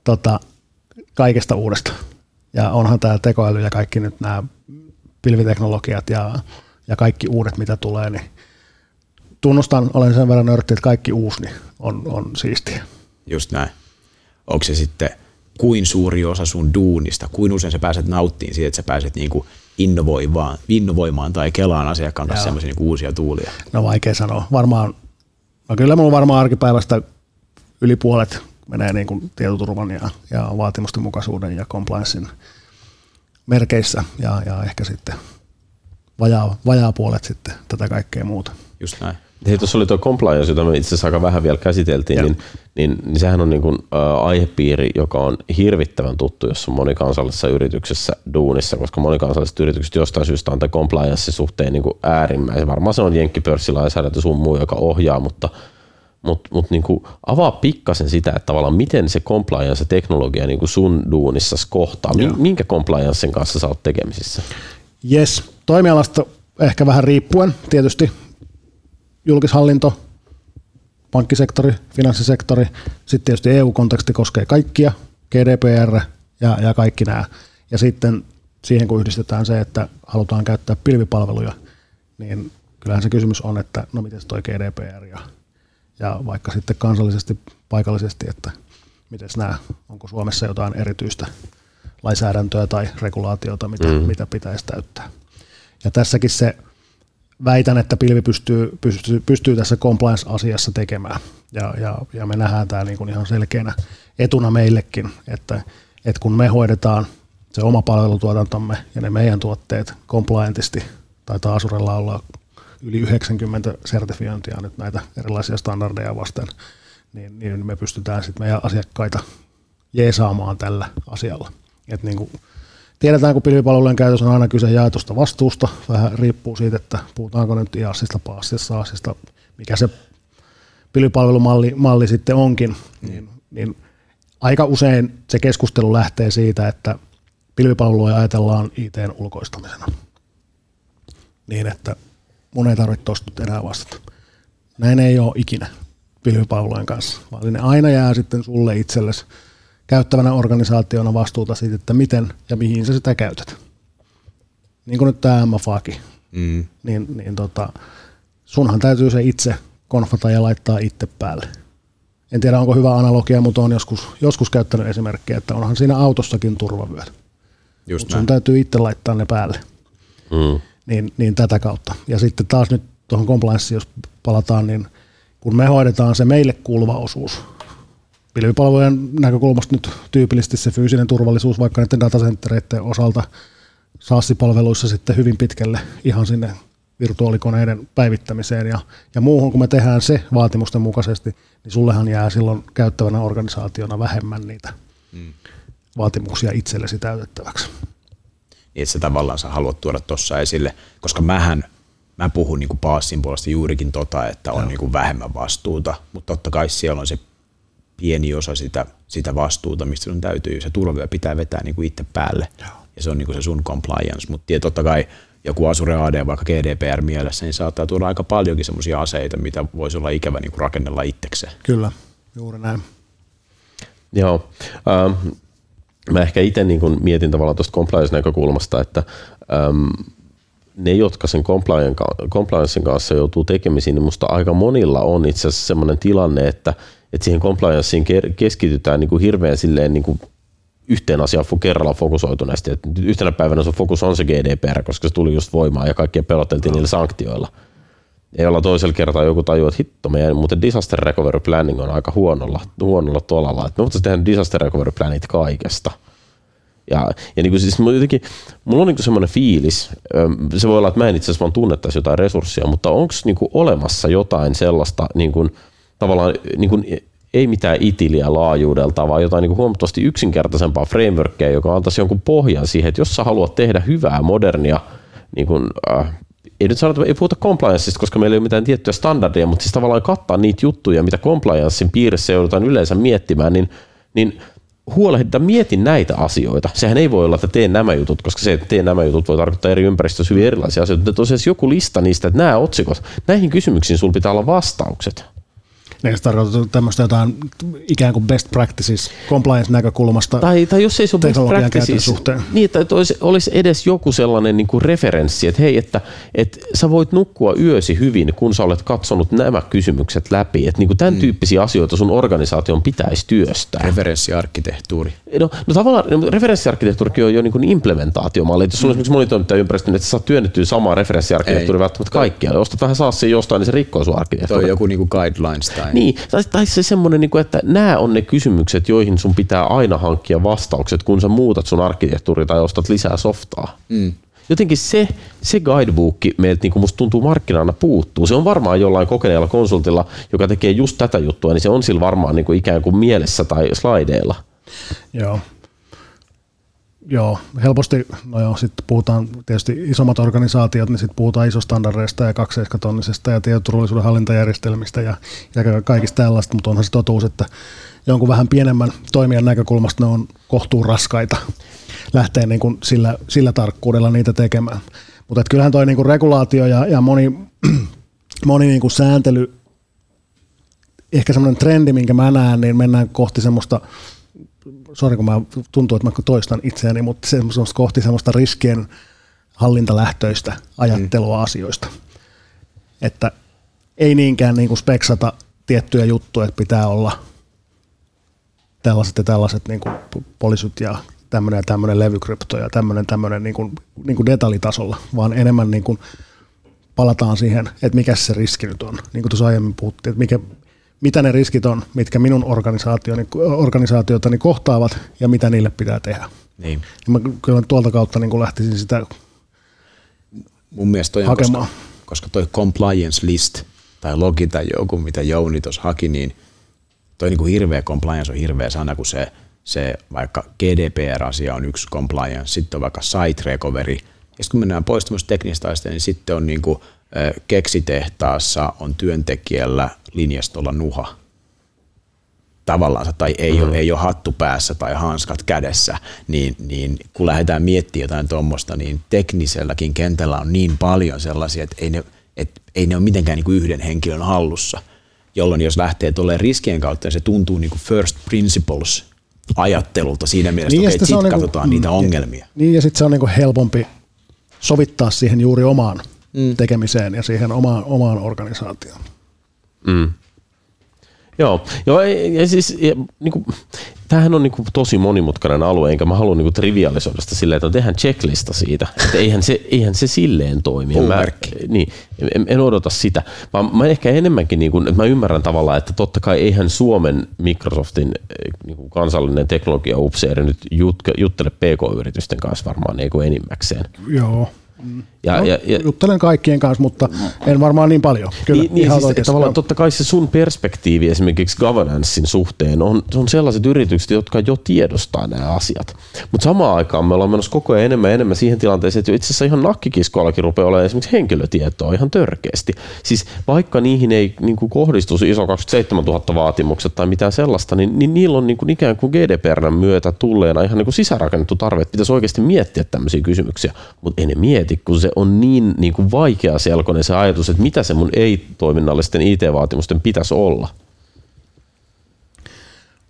tota, kaikesta uudesta. Ja onhan tämä tekoäly ja kaikki nyt nämä pilviteknologiat ja, ja kaikki uudet, mitä tulee, niin tunnustan, olen sen verran nörtti, että kaikki uusi niin on, on siistiä. Just näin. Onko se sitten kuin suuri osa sun duunista, kuin usein sä pääset nauttiin siitä, että sä pääset niinku innovoimaan, innovoimaan tai kelaan asiakkaan kanssa sellaisia niinku uusia tuulia? No vaikea sanoa. Varmaan, no kyllä mulla varmaan arkipäivästä yli puolet menee niin kuin tietoturvan ja, ja vaatimusten mukaisuuden ja compliancein merkeissä ja, ja ehkä sitten vajaa, vajaa puolet sitten tätä kaikkea muuta. Just näin. Hei, tuossa oli tuo compliance, jota me itse asiassa aika vähän vielä käsiteltiin, niin, niin, niin, sehän on niin kuin, ä, aihepiiri, joka on hirvittävän tuttu, jos on monikansallisessa yrityksessä duunissa, koska monikansalliset yritykset jostain syystä on compliance suhteen niin kuin äärimmäisen. Varmaan se on jenkkipörssilainsäädäntö sun muu, joka ohjaa, mutta mutta mut niinku avaa pikkasen sitä, että tavallaan miten se compliance-teknologia niinku sun duunissa kohtaa. Joo. Minkä compliancen kanssa sä oot tekemisissä? Yes, toimialasta ehkä vähän riippuen tietysti julkishallinto, pankkisektori, finanssisektori, sitten tietysti EU-konteksti koskee kaikkia, GDPR ja, ja kaikki nämä. Ja sitten siihen kun yhdistetään se, että halutaan käyttää pilvipalveluja, niin kyllähän se kysymys on, että no miten toi GDPR ja, ja vaikka sitten kansallisesti, paikallisesti, että miten nämä, onko Suomessa jotain erityistä lainsäädäntöä tai regulaatiota, mitä, mm. mitä pitäisi täyttää. Ja tässäkin se väitän, että pilvi pystyy, pystyy, pystyy tässä compliance-asiassa tekemään. Ja, ja, ja me nähdään tämä niin kuin ihan selkeänä etuna meillekin, että, että kun me hoidetaan se oma palvelutuotantomme ja ne meidän tuotteet compliantisti, tai Asurella olla yli 90 sertifiointia nyt näitä erilaisia standardeja vasten, niin, niin me pystytään sitten meidän asiakkaita jeesaamaan tällä asialla. Et niin kuin tiedetään, kun pilvipalvelujen käytössä on aina kyse jaetusta vastuusta, vähän riippuu siitä, että puhutaanko nyt IASista, PASista, SASista, mikä se pilvipalvelumalli malli sitten onkin, niin, niin aika usein se keskustelu lähtee siitä, että pilvipalveluja ajatellaan ITn ulkoistamisena. Niin, että mun ei tarvitse tuosta enää vastata. Näin ei ole ikinä pilvipalvelujen kanssa, vaan ne aina jää sitten sulle itsellesi käyttävänä organisaationa vastuuta siitä, että miten ja mihin sä sitä käytät. Niin kuin nyt tämä MFAkin. Mm. Niin, niin tota, sunhan täytyy se itse konfata ja laittaa itse päälle. En tiedä, onko hyvä analogia, mutta on joskus, joskus käyttänyt esimerkkiä, että onhan siinä autossakin turvavyöt. Just sun täytyy itse laittaa ne päälle. Mm. Niin, niin tätä kautta. Ja sitten taas nyt tuohon compliance, jos palataan, niin kun me hoidetaan se meille kuuluva osuus, pilvipalvelujen näkökulmasta nyt tyypillisesti se fyysinen turvallisuus vaikka näiden datacentereiden osalta SaaS-palveluissa sitten hyvin pitkälle ihan sinne virtuaalikoneiden päivittämiseen ja, ja muuhun, kun me tehdään se vaatimusten mukaisesti, niin sullehan jää silloin käyttävänä organisaationa vähemmän niitä mm. vaatimuksia itsellesi täytettäväksi. Niin, että sä tavallaan sä haluat tuoda tuossa esille, koska mähän mä puhun niin kuin Paassin puolesta juurikin tota, että on niin kuin vähemmän vastuuta, mutta totta kai siellä on se pieni osa sitä, sitä vastuuta, mistä sun täytyy, se turvavyö pitää vetää niin kuin itse päälle. Joo. Ja se on niin kuin se sun compliance. Mutta totta kai joku Azure AD vaikka GDPR mielessä, niin saattaa tuoda aika paljonkin semmoisia aseita, mitä voisi olla ikävä niin kuin rakennella itsekseen. Kyllä, juuri näin. Joo. Ähm, mä ehkä itse niin kuin mietin tavallaan tuosta compliance-näkökulmasta, että ähm, ne, jotka sen compliancein kanssa joutuu tekemisiin, niin musta aika monilla on itse asiassa sellainen tilanne, että – että siihen complianceen keskitytään niin kuin hirveän silleen niin kuin yhteen asiaan kerralla fokusoituneesti. Et yhtenä päivänä se fokus on se GDPR, koska se tuli just voimaan ja kaikkia peloteltiin niillä sanktioilla. Ei olla toisella kertaa joku tajua, että hitto, meidän muuten disaster recovery planning on aika huonolla, huonolla tolalla. Että me voitaisiin tehdä disaster recovery planit kaikesta. Ja, ja niin kuin siis jotenkin, mulla on niin semmoinen fiilis, se voi olla, että mä en itse asiassa vaan tunnettaisi jotain resurssia, mutta onko niin olemassa jotain sellaista niin kuin, tavallaan niin kuin, ei mitään itiliä laajuudelta, vaan jotain niin kuin huomattavasti yksinkertaisempaa frameworkia, joka antaisi jonkun pohjan siihen, että jos sä haluat tehdä hyvää, modernia, niin kuin, äh, ei nyt sanota, ei puhuta complianceista, koska meillä ei ole mitään tiettyä standardia, mutta siis tavallaan kattaa niitä juttuja, mitä compliancein piirissä joudutaan yleensä miettimään, niin, niin huolehdita, mietin näitä asioita. Sehän ei voi olla, että teen nämä jutut, koska se, että teen nämä jutut voi tarkoittaa eri ympäristössä hyvin erilaisia asioita. Mutta tosiaan joku lista niistä, että nämä otsikot, näihin kysymyksiin sulla pitää olla vastaukset. Niin se tarkoittaa tämmöistä jotain ikään kuin best practices compliance-näkökulmasta tai, tai jos ei se ole best practices, suhteen. Niin, että olisi, olisi edes joku sellainen niin kuin referenssi, että hei, että, että sä voit nukkua yösi hyvin, kun sä olet katsonut nämä kysymykset läpi. Että niin kuin tämän mm. tyyppisiä asioita sun organisaation pitäisi työstää. Referenssiarkkitehtuuri. No, no tavallaan no, referenssiarkkitehtuurikin on jo niin kuin implementaatiomalli. Että jos sulla mm. on esimerkiksi monitoimintaympäristö, niin että sä saat työnnettyä samaa referenssiarkkitehtuuria välttämättä kaikkialle. Ostat vähän SaaSia jostain, niin se rikkoo sun arkkitehtuuri. Toi joku niin kuin guidelines tai niin, tai, tai se semmoinen, niin että nämä on ne kysymykset, joihin sun pitää aina hankkia vastaukset, kun sä muutat sun arkkitehtuuria tai ostat lisää softaa. Mm. Jotenkin se, se guidebook meiltä niin musta tuntuu markkinana puuttuu. Se on varmaan jollain kokeneella konsultilla, joka tekee just tätä juttua, niin se on sillä varmaan niin kuin ikään kuin mielessä tai slideilla. Joo, Joo, helposti, no joo, sitten puhutaan tietysti isommat organisaatiot, niin sitten puhutaan isostandardeista ja kakseiskatonnisesta ja tietoturvallisuuden hallintajärjestelmistä ja, ja kaikista tällaista, mutta onhan se totuus, että jonkun vähän pienemmän toimijan näkökulmasta ne on kohtuun raskaita lähteä niin kuin sillä, sillä tarkkuudella niitä tekemään. Mutta kyllähän toi niin kuin regulaatio ja, ja moni, moni niin kuin sääntely, ehkä semmoinen trendi, minkä mä näen, niin mennään kohti semmoista – sori kun mä tuntuu, että mä toistan itseäni, mutta semmoista kohti semmoista riskien hallintalähtöistä ajattelua mm. asioista. Että ei niinkään niin kuin speksata tiettyjä juttuja, että pitää olla tällaiset ja tällaiset niin kuin poliisit ja tämmöinen ja tämmöinen levykrypto ja tämmöinen, tämmöinen niin kuin, niin kuin detaljitasolla, vaan enemmän niin kuin palataan siihen, että mikä se riski nyt on. Niin kuin tuossa aiemmin puhuttiin, että mikä, mitä ne riskit on, mitkä minun organisaationi, organisaatiotani kohtaavat ja mitä niille pitää tehdä. Niin. Ja mä kyllä tuolta kautta niin lähtisin sitä Mun mielestä toi on. Koska, koska toi compliance list tai logi tai joku, mitä Jouni tuossa haki, niin toi niin kuin hirveä compliance on hirveä sana, kun se, se vaikka GDPR-asia on yksi compliance, sitten on vaikka site recovery, ja sitten kun mennään pois teknistä niin sitten on niin kuin, keksitehtaassa on työntekijällä linjastolla nuha tavallaan, tai ei, mm-hmm. ole, ei ole hattu päässä tai hanskat kädessä, niin, niin kun lähdetään miettimään jotain tuommoista, niin tekniselläkin kentällä on niin paljon sellaisia, että ei ne, et, ei ne ole mitenkään niin kuin yhden henkilön hallussa, jolloin jos lähtee tuolle riskien kautta, niin se tuntuu niin kuin first principles ajattelulta siinä mielessä, niin, että okay, sitten katsotaan niinku, niitä ongelmia. Niin ja sitten se on niin kuin helpompi sovittaa siihen juuri omaan mm. tekemiseen ja siihen omaan, omaan organisaatioon. Mm. Joo, joo ja, ja siis ja, niin kuin, tämähän on niin kuin, tosi monimutkainen alue, enkä mä halua niin kuin, trivialisoida sitä silleen, että tehdään checklista siitä, että eihän se, eihän se silleen toimi. Mä, niin, en, en, odota sitä, vaan mä ehkä enemmänkin, niin kuin, että mä ymmärrän tavallaan, että totta kai eihän Suomen Microsoftin niin kuin kansallinen teknologiaupseeri nyt juttele PK-yritysten kanssa varmaan niin kuin enimmäkseen. Joo. Ja, no, ja, ja, juttelen kaikkien kanssa, mutta en varmaan niin paljon. Kyllä, niin, niin siis tavallaan totta kai se sun perspektiivi esimerkiksi governancein suhteen on, on sellaiset yritykset, jotka jo tiedostaa nämä asiat. Mutta samaan aikaan me ollaan menossa koko ajan enemmän ja enemmän siihen tilanteeseen, että itse asiassa ihan nakkikiskoillakin rupeaa olemaan esimerkiksi henkilötietoa ihan törkeästi. Siis vaikka niihin ei niin kuin kohdistu ISO 27 000 vaatimukset tai mitään sellaista, niin, niin niillä on niin kuin ikään kuin GDPRn myötä tulleena ihan niin kuin sisäänrakennettu tarve, että pitäisi oikeasti miettiä tämmöisiä kysymyksiä, mutta ei ne mieti, kun se on niin, niin kuin vaikea selkoinen se ajatus, että mitä se mun ei-toiminnallisten IT-vaatimusten pitäisi olla.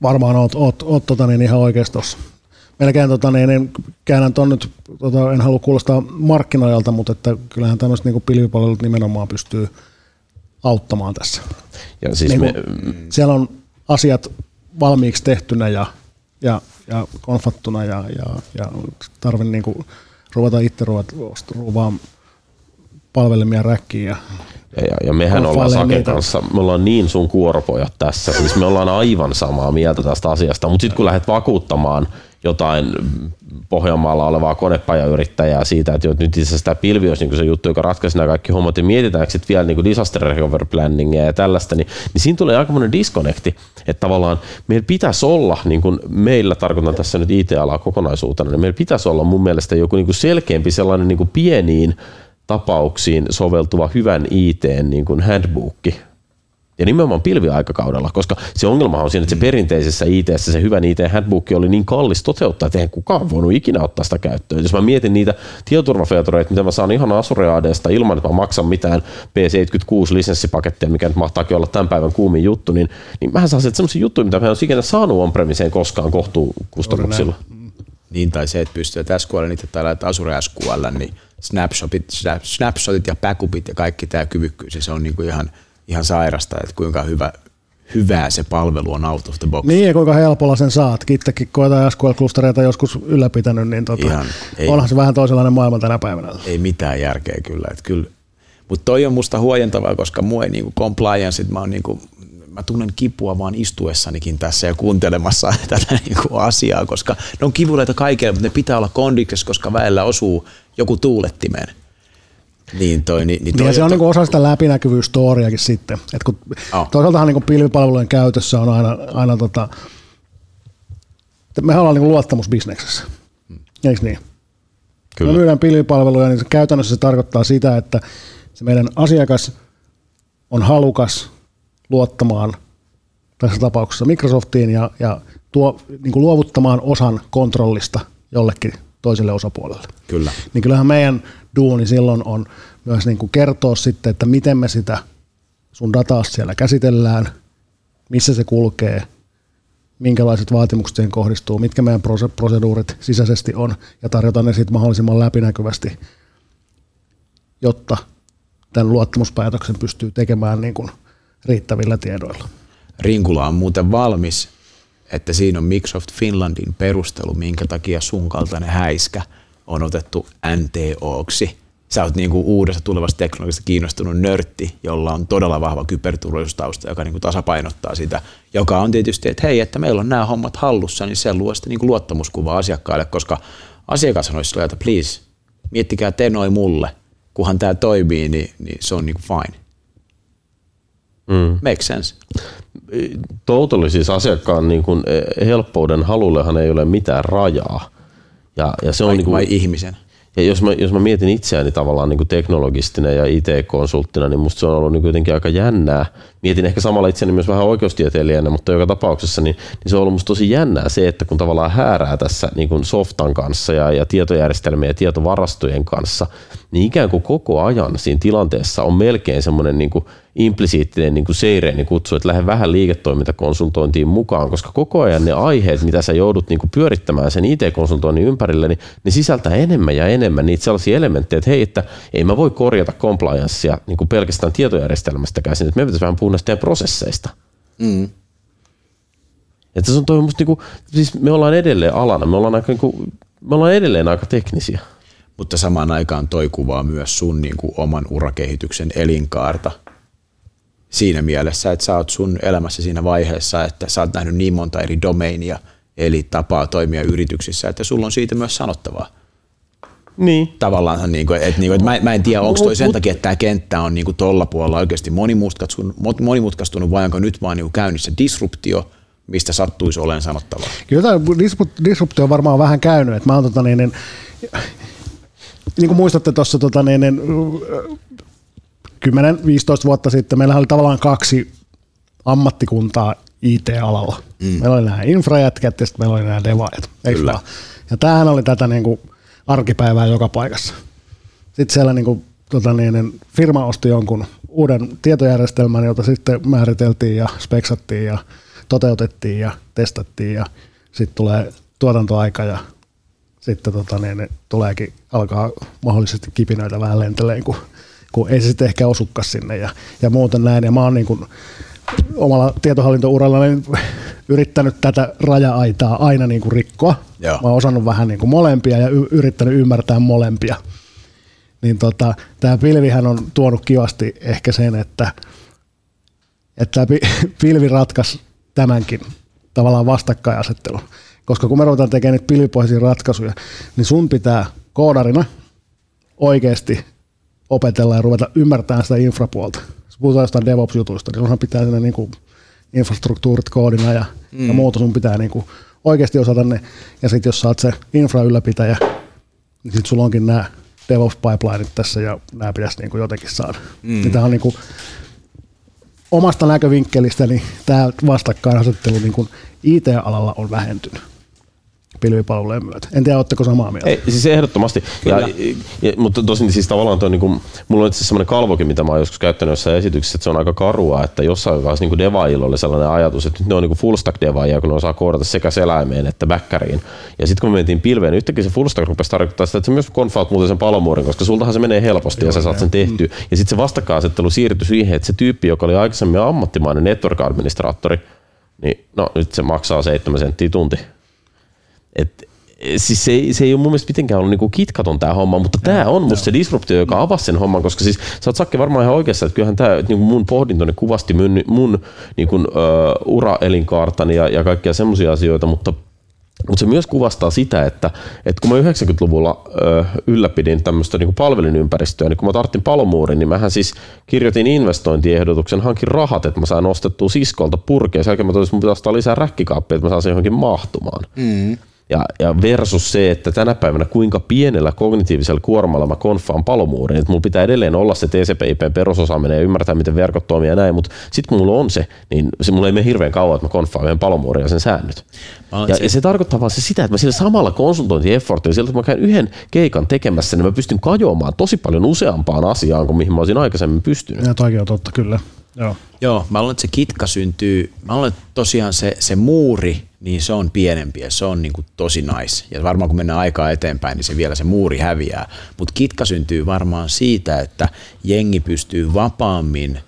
Varmaan oot, oot, oot tota niin ihan oikeassa tuossa. Melkein tota niin, en käännän ton nyt, tota, en halua kuulostaa markkinoilta, mutta että kyllähän tämmöiset niin pilvipalvelut nimenomaan pystyy auttamaan tässä. Ja siis niin me, siellä on asiat valmiiksi tehtynä ja, ja, ja konfattuna ja, ja, ja tarve niin kuin ruveta itse ruvaan palvelimia räkkiin ja ja, ja, mehän ollaan Saken kanssa, me ollaan niin sun kuoropojat tässä, siis me ollaan aivan samaa mieltä tästä asiasta, mutta sitten kun lähdet vakuuttamaan jotain Pohjanmaalla olevaa konepajayrittäjää siitä, että nyt itse sitä pilvi olisi niin se juttu, joka ratkaisi nämä kaikki hommat, ja mietitäänkö sitten vielä niin disaster recovery planningia ja tällaista, niin, niin siinä tulee aika monen disconnecti, että tavallaan meillä pitäisi olla, niin kuin meillä tarkoitan tässä nyt IT-alaa kokonaisuutena, niin meillä pitäisi olla mun mielestä joku niin kuin selkeämpi sellainen niin kuin pieniin tapauksiin soveltuva hyvän IT niin ja nimenomaan pilviaikakaudella, koska se ongelma on siinä, että se mm. perinteisessä IT, se hyvän IT handbook oli niin kallis toteuttaa, että eihän kukaan voinut ikinä ottaa sitä käyttöön. Jos mä mietin niitä tietoturvafeatureita, mitä mä saan ihan Azure ADsta ilman, että mä maksan mitään P76 lisenssipaketteja, mikä nyt mahtaakin olla tämän päivän kuumin juttu, niin, niin mähän saan sieltä sellaisia juttuja, mitä mä en ole ikinä saanut on-premiseen koskaan kohtuukustannuksilla. Niin, tai se, että pystyy, SQL niitä tai Azure SQL, niin snapshotit, snapshotit ja backupit ja kaikki tämä kyvykkyys, se on niin kuin ihan – ihan sairasta, että kuinka hyvä, hyvää se palvelu on out of the box. Niin, ja kuinka helpolla sen saat. Itsekin koetaan SQL-klustereita joskus ylläpitänyt, niin tota, Ihan, ei, onhan se vähän toisenlainen maailma tänä päivänä. Ei mitään järkeä kyllä. Että kyllä. Mutta toi on musta huojentavaa, koska mua ei niinku compliance, mä, oon niinku, mä tunnen kipua vaan istuessanikin tässä ja kuuntelemassa tätä niinku asiaa, koska ne on kivuleita kaikille, mutta ne pitää olla kondiksessa, koska väellä osuu joku tuulettimeen. Niin, toi, niin, niin, toi, ja se on to... niin osa sitä läpinäkyvyystoriakin sitten. Et kun oh. Toisaaltahan niin pilvipalvelujen käytössä on aina, aina tota, mehän ollaan niin luottamusbisneksessä. Hmm. Eikö niin? Kyllä. Me myydään pilvipalveluja, niin se käytännössä se tarkoittaa sitä, että se meidän asiakas on halukas luottamaan tässä tapauksessa Microsoftiin ja, ja tuo, niin kuin luovuttamaan osan kontrollista jollekin toiselle osapuolelle. Kyllä. Niin kyllähän meidän duuni silloin on myös niin kuin kertoa sitten, että miten me sitä sun dataa siellä käsitellään, missä se kulkee, minkälaiset vaatimukset siihen kohdistuu, mitkä meidän proseduurit sisäisesti on ja tarjota ne sitten mahdollisimman läpinäkyvästi, jotta tämän luottamuspäätöksen pystyy tekemään niin kuin riittävillä tiedoilla. Rinkula on muuten valmis, että siinä on Microsoft Finlandin perustelu, minkä takia sun kaltainen häiskä – on otettu NTOksi. Sä oot niinku uudesta tulevasta teknologiasta kiinnostunut nörtti, jolla on todella vahva kyberturvallisuustausta, joka niinku tasapainottaa sitä, joka on tietysti, että hei, että meillä on nämä hommat hallussa, niin se luo sitten niinku luottamuskuvaa asiakkaille, koska asiakas olisi että please, miettikää te noin mulle, kunhan tämä toimii, niin, niin se on niinku fine. Mm. Make sense. Totally siis asiakkaan niin kuin helppouden halullehan ei ole mitään rajaa. Ja, ja se on vai, niin kuin, vai ihmisen? Ja jos mä, jos mä mietin itseäni tavallaan niin kuin teknologistina ja IT-konsulttina, niin musta se on ollut niin jotenkin aika jännää. Mietin ehkä samalla itseäni myös vähän oikeustieteilijänä, mutta joka tapauksessa niin, niin se on ollut musta tosi jännää se, että kun tavallaan häärää tässä niin kuin softan kanssa ja, ja tietojärjestelmien ja tietovarastojen kanssa, niin ikään kuin koko ajan siinä tilanteessa on melkein semmoinen niin implisiittinen niin kuin seireeni kutsu, että lähde vähän liiketoimintakonsultointiin mukaan, koska koko ajan ne aiheet, mitä sä joudut niin kuin pyörittämään sen IT-konsultoinnin ympärille, niin ne sisältää enemmän ja enemmän niitä sellaisia elementtejä, että hei, että ei mä voi korjata compliancea niin kuin pelkästään tietojärjestelmästä käsin, että me pitäisi vähän puhua näistä prosesseista. Mm. Että se on toi musta, niin kuin, siis me ollaan edelleen alana, me ollaan, aika, niin kuin, me ollaan edelleen aika teknisiä. Mutta samaan aikaan toi kuvaa myös sun niin kuin, oman urakehityksen elinkaarta – siinä mielessä, että sä oot sun elämässä siinä vaiheessa, että sä oot nähnyt niin monta eri domeinia, eli tapaa toimia yrityksissä, että sulla on siitä myös sanottavaa. Niin. Tavallaan, niin kuin, että, niin kuin, että mä, mä en tiedä, onko toi sen takia, että tämä kenttä on niin kuin tolla puolella oikeasti monimutkaistunut, monimutkaistunut vai onko nyt vaan niin kuin käynnissä disruptio, mistä sattuisi olemaan sanottavaa? Kyllä tämä disruptio on varmaan vähän käynyt. Että mä oon, tota, niin, niin, niin kuin muistatte tuossa tota, niin, niin, 10-15 vuotta sitten meillä oli tavallaan kaksi ammattikuntaa IT-alalla. Mm. Meillä oli nämä infrajätkät ja sitten meillä oli nämä devaajat. Kyllä. Ja tämähän oli tätä niin kuin arkipäivää joka paikassa. Sitten siellä niin kuin, tota niin, firma osti jonkun uuden tietojärjestelmän, jota sitten määriteltiin ja speksattiin ja toteutettiin ja testattiin ja sitten tulee tuotantoaika ja sitten tota niin, tuleekin, alkaa mahdollisesti kipinöitä vähän lenteleen, kun kun ei se sitten ehkä osukas sinne ja, ja muuten näin. Ja mä oon niin kuin omalla tietohallintouralla niin yrittänyt tätä raja-aitaa aina niin kuin rikkoa. Joo. Mä oon osannut vähän niin kuin molempia ja y- yrittänyt ymmärtää molempia. Niin tota, tämä pilvihän on tuonut kivasti ehkä sen, että, että tämä pilvi ratkaisi tämänkin tavallaan vastakkainasettelun. Koska kun me ruvetaan tekemään niitä pilvipohjaisia ratkaisuja, niin sun pitää koodarina oikeasti opetella ja ruveta ymmärtämään sitä infrapuolta. Jos puhutaan jostain DevOps-jutuista, niin sunhan pitää sinne niin kuin infrastruktuurit koodina ja, mm. ja muuta sun pitää niin kuin oikeasti osata ne. Ja sitten jos sä oot se infra-ylläpitäjä, niin sitten sulla onkin nämä DevOps-pipelineit tässä ja nämä pitäisi niin kuin jotenkin saada. Mm. Niin tämä on niin kuin, omasta näkövinkkelistäni tämä vastakkainasettelu niin kuin IT-alalla on vähentynyt pilvipalvelujen myötä. En tiedä, oletteko samaa mieltä? Ei, siis ehdottomasti. Ja, ja, mutta tosin siis tavallaan toi, niin kuin, mulla on itse sellainen kalvokin, mitä mä oon joskus käyttänyt jossain esityksessä, että se on aika karua, että jossain vaiheessa niin devaajilla oli sellainen ajatus, että nyt ne on niin full stack devaajia, kun ne osaa koodata sekä seläimeen että backkariin. Ja sitten kun me mentiin pilveen, niin yhtäkkiä se full stack rupesi tarkoittaa sitä, että se myös konfaat muuten sen palomuurin, koska sultahan se menee helposti Joo, ja sä saat sen tehtyä. Mm. Ja sitten se vastakkainasettelu siirtyi siihen, että se tyyppi, joka oli aikaisemmin ammattimainen network-administraattori, niin no nyt se maksaa 7 senttiä tunti. Et siis se, ei, se ei ole mun mielestä mitenkään ollut niinku kitkaton tämä homma, mutta tämä on musta se disruptio, joka avasi sen homman, koska siis sä oot Sakke varmaan ihan oikeassa, että kyllähän tämä niinku mun pohdintoni kuvasti mun, mun niinku, uh, uraelinkaartani ja, ja kaikkia semmoisia asioita, mutta mutta se myös kuvastaa sitä, että, että kun mä 90-luvulla ö, ylläpidin tämmöistä niin palvelinympäristöä, niin kun mä tarttin palomuurin, niin mähän siis kirjoitin investointiehdotuksen, hankin rahat, että mä saan ostettua siskolta purkea. Sen jälkeen mä toisin, että mun pitää lisää räkkikaappia, että mä saan sen johonkin mahtumaan. Mm. Ja, ja versus se, että tänä päivänä kuinka pienellä kognitiivisella kuormalla mä konfaan palomuurin, että mulla pitää edelleen olla se TCP/IP perusosaaminen ja ymmärtää, miten verkot toimii ja näin, mutta sitten kun mulla on se, niin se mulla ei mene hirveän kauan, että mä konfaan yhden palomuurin ja sen säännöt. Ja, se... ja se tarkoittaa vaan se sitä, että mä sillä samalla konsultointieffortilla, sieltä kun mä käyn yhden keikan tekemässä, niin mä pystyn kajoamaan tosi paljon useampaan asiaan kuin mihin mä olisin aikaisemmin pystynyt. Ja toikin on totta, kyllä. Joo. Joo, mä luulen, että se kitka syntyy, mä luulen, että tosiaan se, se muuri, niin se on pienempi ja se on niin kuin tosi nice. Ja varmaan kun mennään aikaa eteenpäin, niin se vielä se muuri häviää. Mutta kitka syntyy varmaan siitä, että jengi pystyy vapaammin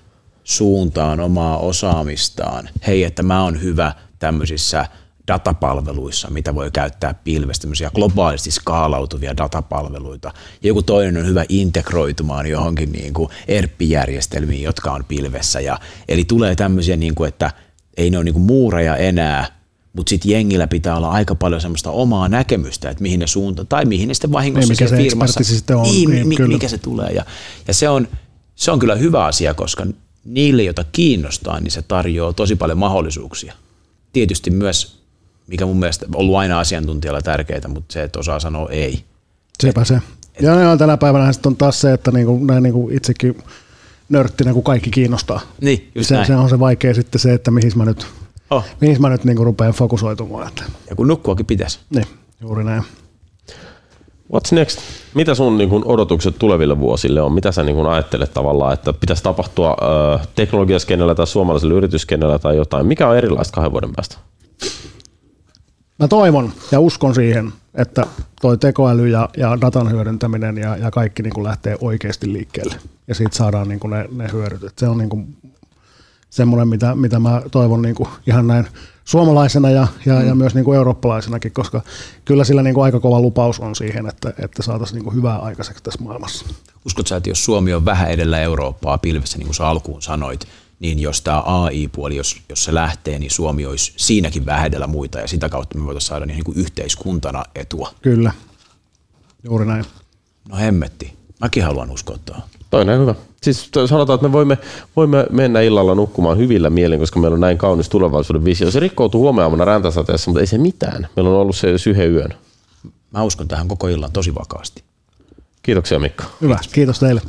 suuntaan omaa osaamistaan. Hei, että mä oon hyvä tämmöisissä datapalveluissa, mitä voi käyttää pilvestä, tämmöisiä globaalisti skaalautuvia datapalveluita. Joku toinen on hyvä integroitumaan johonkin niin kuin ERP-järjestelmiin, jotka on pilvessä. Ja, eli tulee tämmöisiä, niin kuin, että ei ne ole niin kuin muureja enää, mutta sitten jengillä pitää olla aika paljon semmoista omaa näkemystä, että mihin ne suunta tai mihin ne sitten vahingossa niin, mikä se firmassa, sitten on. Niin, niin, mikä se tulee. Ja, ja se, on, se on kyllä hyvä asia, koska niille, joita kiinnostaa, niin se tarjoaa tosi paljon mahdollisuuksia. Tietysti myös, mikä mun mielestä on ollut aina asiantuntijalla tärkeää, mutta se, että osaa sanoa ei. Sepä se. Ja, ja tänä päivänä sitten on taas se, että niinku, näin niinku itsekin nörttinä, kun kaikki kiinnostaa. Niin, just se, näin. se, on se vaikea sitten se, että mihin mä nyt, Oh. mihin mä nyt niinku rupean fokusoitumaan. Että, Ja kun nukkuakin pitäisi. niin, juuri näin. What's next? Mitä sun niin kun, odotukset tuleville vuosille on? Mitä sä niin kun, ajattelet tavallaan, että pitäisi tapahtua äh, teknologiaskenellä tai suomalaisella yrityskenellä tai jotain? Mikä on erilaista kahden vuoden päästä? Mä toivon ja uskon siihen, että toi tekoäly ja, ja datan hyödyntäminen ja, ja kaikki niin kuin lähtee oikeasti liikkeelle. Ja siitä saadaan niin kuin ne, ne hyödyt. Et se on niin kuin semmoinen, mitä, mitä mä toivon niin kuin ihan näin suomalaisena ja, ja, ja myös niin kuin eurooppalaisenakin, koska kyllä sillä niin kuin aika kova lupaus on siihen, että, että saataisiin niin kuin hyvää aikaiseksi tässä maailmassa. Uskotko sä, että jos Suomi on vähän edellä Eurooppaa pilvessä, niin kuin sä alkuun sanoit, niin jos tämä AI-puoli, jos, jos se lähtee, niin Suomi olisi siinäkin vähän edellä muita, ja sitä kautta me voitaisiin saada niin kuin yhteiskuntana etua. Kyllä, juuri näin. No hemmetti. Mäkin haluan uskoa tuohon. Toinen on hyvä. Siis sanotaan, että me voimme, voimme mennä illalla nukkumaan hyvillä mielin, koska meillä on näin kaunis tulevaisuuden visio. Se rikkoutuu huomenna räntäsateessa, mutta ei se mitään. Meillä on ollut se yhden yön. Mä uskon tähän koko illan tosi vakaasti. Kiitoksia Mikko. Hyvä, kiitos teille.